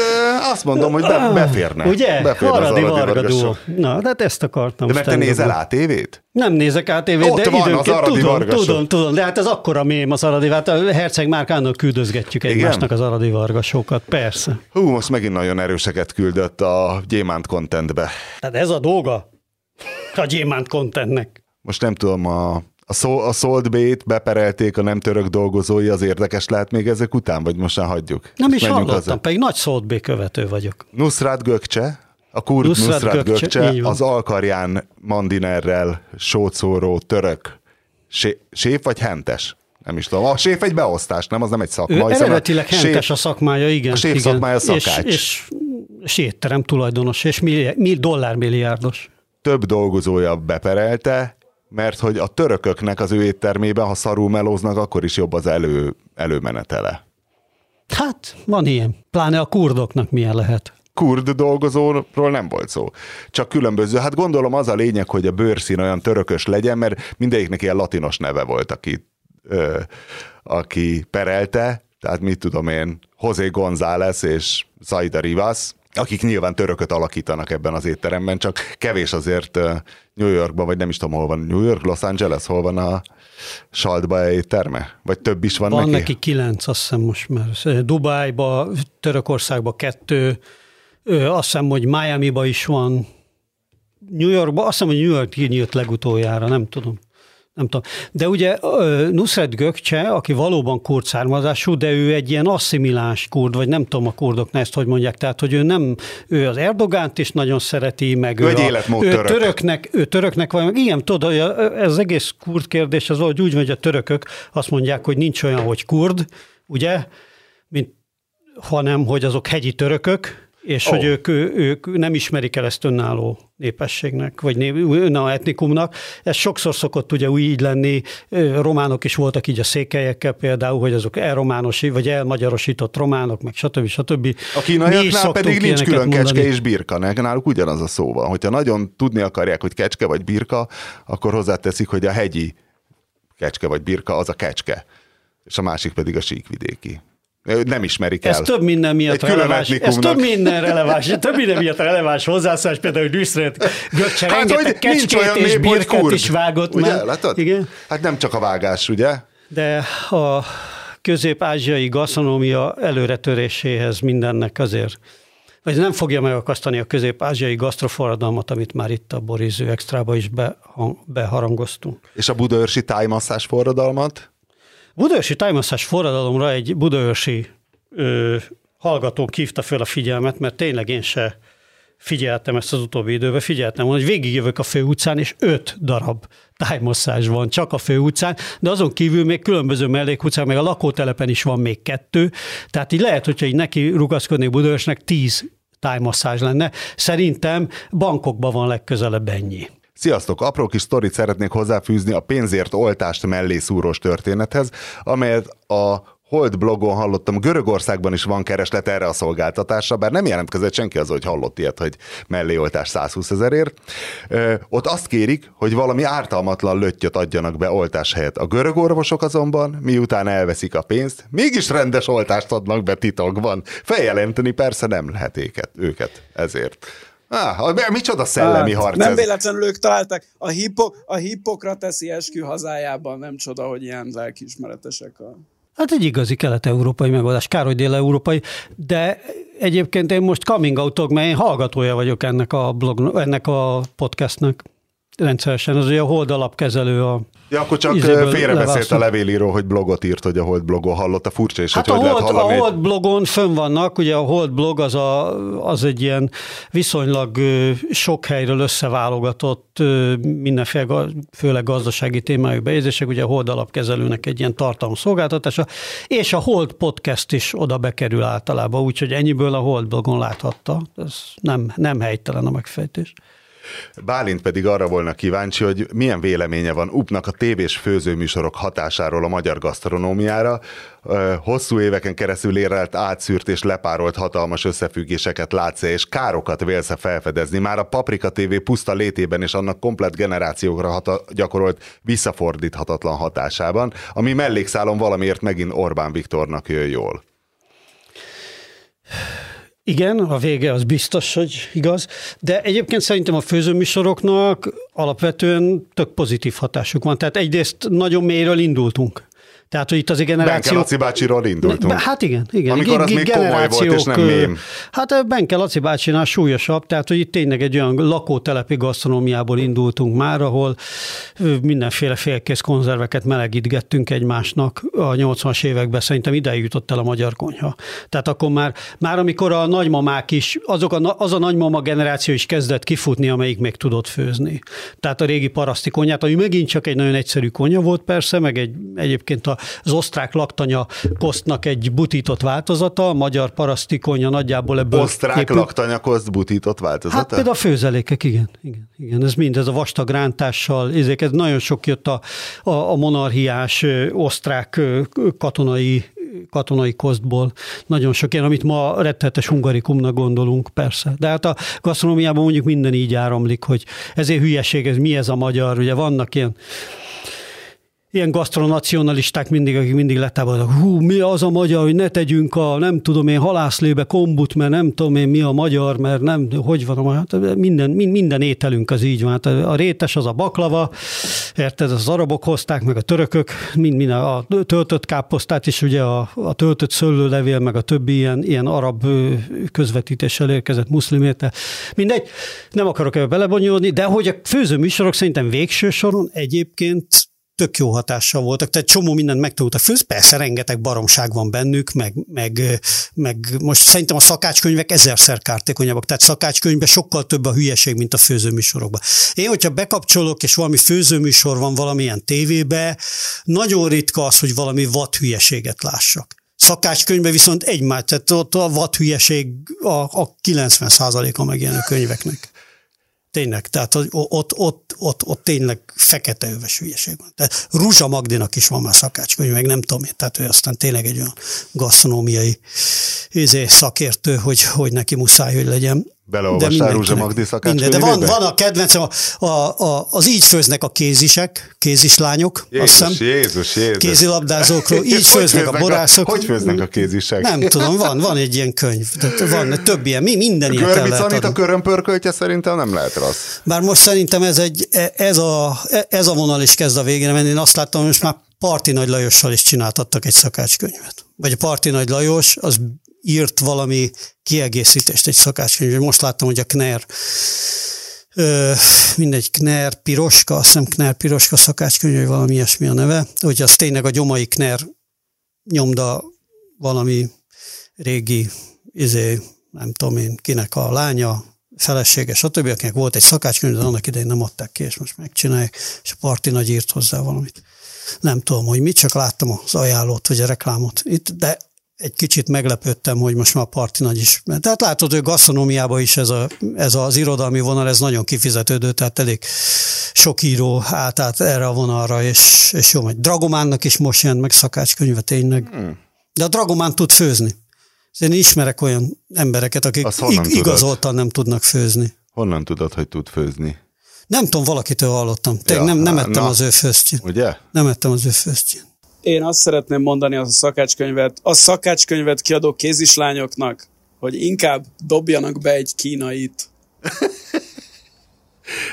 azt mondom, hogy be, beférne. Ugye? Beférne Haradi Varga Na, de hát ezt akartam. De mert te nézel ATV-t? Nem nézek ATV-t, Ott de van időnként az tudom, Varga tudom, tudom, de hát ez akkora mém az Aradi, hát a Herceg Márkának küldözgetjük Igen? egymásnak az Aradi Vargasokat, persze. Hú, most megint nagyon erőseket küldött a gyémánt contentbe. Hát ez a dolga a gyémánt contentnek. Most nem tudom, a a, szó, a Salt Bay-t beperelték a nem török dolgozói, az érdekes lehet még ezek után, vagy most már hagyjuk? Nem is hallottam, haza. pedig nagy Salt Bay követő vagyok. Nusrat Gökcse, a kurd Nusrat, Nusrat Gökcse, Gökcse az Alkarján Mandinerrel sócóró török sé, séf vagy hentes? Nem is tudom. A séf egy beosztás, nem? Az nem egy szakma. Ő eredetileg hentes séf, a szakmája, igen. A séf igen. szakmája szakács. És, és, és étterem tulajdonos, és mi, mi dollármilliárdos. Több dolgozója beperelte, mert hogy a törököknek az ő éttermében, ha szarul melóznak, akkor is jobb az elő, előmenetele. Hát, van ilyen. Pláne a kurdoknak milyen lehet. kurd dolgozóról nem volt szó. Csak különböző. Hát gondolom az a lényeg, hogy a bőrszín olyan törökös legyen, mert mindegyiknek ilyen latinos neve volt, aki, ö, aki perelte, tehát mit tudom én, José González és Zaida Rivas, akik nyilván törököt alakítanak ebben az étteremben, csak kevés azért New Yorkban, vagy nem is tudom, hol van New York, Los Angeles, hol van a Saltba étterme? Vagy több is van, van neki? Van neki kilenc, azt hiszem most már. Dubájba, Törökországba kettő, azt hiszem, hogy Miami-ba is van, New Yorkba, azt hiszem, hogy New York nyílt legutoljára, nem tudom nem tudom. De ugye Nusret Gökcse, aki valóban kurd származású, de ő egy ilyen asszimiláns kurd, vagy nem tudom a kurdoknál ezt hogy mondják, tehát hogy ő nem, ő az Erdogánt is nagyon szereti, meg ő, ő, egy a, ő török. töröknek, ő töröknek vagy, meg igen, tudod, ez az egész kurd kérdés, az hogy úgy hogy a törökök azt mondják, hogy nincs olyan, hogy kurd, ugye, mint, hanem, hogy azok hegyi törökök, és oh. hogy ők, ők nem ismerik el ezt önálló népességnek, vagy önálló etnikumnak. Ez sokszor szokott ugye úgy lenni, románok is voltak így a székelyekkel például, hogy azok elrománosi, vagy elmagyarosított románok, meg stb. stb. A kínaiaknál pedig nincs külön mondani. kecske és birka, náluk ugyanaz a szó van. Hogyha nagyon tudni akarják, hogy kecske vagy birka, akkor hozzáteszik, hogy a hegyi kecske vagy birka az a kecske, és a másik pedig a síkvidéki. Nem ismerik el. Ez több minden miatt Egy releváns. Ez több minden releváns. Több minden miatt releváns hozzászólás, például, hogy Düsszret Göccse hát, rengeteg kecskét és birkát is vágott ugye, már. Látod? Igen? Hát nem csak a vágás, ugye? De a közép-ázsiai gasztronómia előretöréséhez mindennek azért vagy nem fogja megakasztani a közép-ázsiai gasztroforradalmat, amit már itt a Boriző Extrába is beharangoztunk. És a budaörsi tájmasszás forradalmat? Budaörsi tájmasszás forradalomra egy budaörsi ö, hallgató hívta a figyelmet, mert tényleg én se figyeltem ezt az utóbbi időben, figyeltem hogy végigjövök a főutcán, és öt darab tájmasszázs van csak a főutcán, de azon kívül még különböző mellékutcán, meg a lakótelepen is van még kettő, tehát így lehet, hogyha így neki rugaszkodnék Budaörsnek, tíz tájmasszázs lenne. Szerintem bankokban van legközelebb ennyi. Sziasztok! Apró kis sztorit szeretnék hozzáfűzni a pénzért oltást mellé szúrós történethez, amelyet a Hold blogon hallottam, Görögországban is van kereslet erre a szolgáltatásra, bár nem jelentkezett senki az, hogy hallott ilyet, hogy melléoltás 120 ezerért. Ott azt kérik, hogy valami ártalmatlan löttyöt adjanak be oltás helyett. A görög orvosok azonban, miután elveszik a pénzt, mégis rendes oltást adnak be titokban. Feljelenteni persze nem lehet őket, őket ezért. Ah, micsoda szellemi hát, harc Nem ez. véletlenül ők találtak. A, hippo, a hippokrateszi eskü hazájában, nem csoda, hogy ilyen lelkiismeretesek a... Hát egy igazi kelet-európai megoldás, kár, hogy dél-európai, de egyébként én most coming out mert én hallgatója vagyok ennek a blog, ennek a podcastnak rendszeresen. Az ugye a holdalapkezelő a Ja, akkor csak félrebeszélt a levélíró, hogy blogot írt, hogy a Hold blogon hallotta. Furcsa is, hát hogy a, hogy Hold, lehet hallani. A Hold blogon fönn vannak, ugye a Hold blog az, a, az egy ilyen viszonylag sok helyről összeválogatott mindenféle, főleg gazdasági témájú bejegyzések, ugye a Hold alapkezelőnek egy ilyen tartalomszolgáltatása, és a Hold podcast is oda bekerül általában, úgyhogy ennyiből a Hold blogon láthatta. Ez nem, nem helytelen a megfejtés. Bálint pedig arra volna kíváncsi, hogy milyen véleménye van Upnak a tévés főzőműsorok hatásáról a magyar gasztronómiára. Hosszú éveken keresztül érelt átszűrt és lepárolt hatalmas összefüggéseket látsz és károkat vélsz felfedezni. Már a Paprika TV puszta létében és annak komplet generációkra hata- gyakorolt visszafordíthatatlan hatásában, ami mellékszálon valamiért megint Orbán Viktornak jön jól. Igen, a vége az biztos, hogy igaz, de egyébként szerintem a főzőműsoroknak alapvetően tök pozitív hatásuk van. Tehát egyrészt nagyon mélyről indultunk. Tehát, hogy itt az generáció... Benke Laci bácsiról indultunk. Hát igen, igen. Amikor az még komoly volt, és nem mém. Hát Benke Laci bácsinál súlyosabb, tehát, hogy itt tényleg egy olyan lakótelepi gasztronómiából indultunk már, ahol mindenféle félkész konzerveket melegítgettünk egymásnak a 80-as években, szerintem ide jutott el a magyar konyha. Tehát akkor már, már amikor a nagymamák is, azok a, az a nagymama generáció is kezdett kifutni, amelyik még tudott főzni. Tehát a régi paraszti konyhát, ami megint csak egy nagyon egyszerű konya volt persze, meg egy, egyébként a az osztrák laktanya kosztnak egy butított változata, a magyar paraszti konya nagyjából ebből Osztrák épül. laktanya koszt butított változata? Hát például a főzelékek, igen. igen, igen. Ez mind, ez a vastag rántással, ezek, ez nagyon sok jött a, a, a monarchiás osztrák katonai katonai kosztból, nagyon sok ilyen, amit ma rettetes hungarikumnak gondolunk, persze. De hát a gasztronómiában mondjuk minden így áramlik, hogy ezért hülyeség, ez mi ez a magyar, ugye vannak ilyen ilyen gasztronacionalisták mindig, akik mindig letámadnak, hú, mi az a magyar, hogy ne tegyünk a, nem tudom én, halászlébe kombut, mert nem tudom én, mi a magyar, mert nem, hogy van a magyar, hát minden, minden ételünk az így van. Hát a rétes az a baklava, érted, az arabok hozták, meg a törökök, mind, mind a töltött káposztát is, ugye a, a töltött szőlőlevél, meg a többi ilyen, ilyen arab közvetítéssel érkezett muszlim étel. Mindegy, nem akarok ebbe belebonyolni, de hogy a főzőműsorok szerintem végső soron egyébként tök jó hatással voltak, tehát csomó mindent meg tudtak főzni, persze rengeteg baromság van bennük, meg, meg, meg most szerintem a szakácskönyvek ezerszer kártékonyabbak, tehát szakácskönyvben sokkal több a hülyeség, mint a főzőműsorokban. Én, hogyha bekapcsolok, és valami főzőműsor van valamilyen tévébe, nagyon ritka az, hogy valami vad hülyeséget lássak. Szakácskönyvben viszont egymás, tehát ott a vad hülyeség a, a 90%-a megjelenő könyveknek. Tényleg, tehát ott, ott, ott, ott, tényleg fekete öves hülyeség van. Tehát Ruzsa Magdinak is van már szakácskönyv, meg nem tudom én, tehát ő aztán tényleg egy olyan gasztronómiai izé, szakértő, hogy, hogy neki muszáj, hogy legyen. Beleolvastál Rúzsa Magdi minden, De van, van a kedvencem, a, a, a, az így főznek a kézisek, kézislányok, Jézus, azt hiszem. Jézus, Jézus. Kézilabdázókról, így főznek, a borászok. Hogy főznek a kézisek? Nem tudom, van, van egy ilyen könyv. Van több ilyen, mi, minden ilyen lehet adni. a körömpörköltje szerintem nem lehet rossz. Bár most szerintem ez, egy, ez, a, ez a vonal is kezd a végére menni. Én azt láttam, hogy most már Parti Nagy Lajossal is csináltattak egy szakácskönyvet. Vagy a Parti Nagy Lajos, az írt valami kiegészítést egy szakácskönyv. Most láttam, hogy a KNER Ö, mindegy, KNER Piroska, azt hiszem KNER Piroska szakácskönyv, vagy valami ilyesmi a neve, hogy az tényleg a gyomai KNER nyomda valami régi, izé, nem tudom én, kinek a lánya, felesége, stb., akinek volt egy szakácskönyv, de annak idején nem adták ki, és most megcsinálják, és a parti nagy írt hozzá valamit. Nem tudom, hogy mit, csak láttam az ajánlót, vagy a reklámot itt, de egy kicsit meglepődtem, hogy most már parti nagy is. Tehát látod, hogy gasztronómiában is ez, a, ez az irodalmi vonal, ez nagyon kifizetődő, tehát elég sok író állt át erre a vonalra, és, és jó, hogy Dragománnak is most jelent meg szakácskönyve tényleg. Hmm. De a Dragomán tud főzni. Én ismerek olyan embereket, akik ig- igazoltan nem tudnak főzni. Honnan tudod, hogy tud főzni? Nem tudom, valakitől hallottam. Tényleg ja, nem, nem ettem na, az ő főztjén. Ugye? Nem ettem az ő főztjén én azt szeretném mondani az a szakácskönyvet, a szakácskönyvet kiadó kézislányoknak, hogy inkább dobjanak be egy kínait.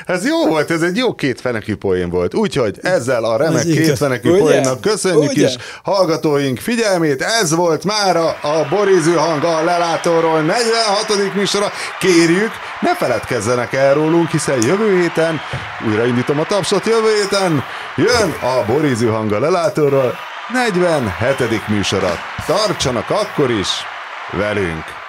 Ez jó volt, ez egy jó két fenekű poén volt. Úgyhogy ezzel a remek két fenekű poénnak köszönjük Ugye? is hallgatóink figyelmét. Ez volt már a, a Borizű hang a lelátóról 46. műsora. Kérjük, ne feledkezzenek el rólunk, hiszen jövő héten, újraindítom a tapsot, jövő héten jön a Borizű hang a lelátóról 47. műsora. Tartsanak akkor is velünk!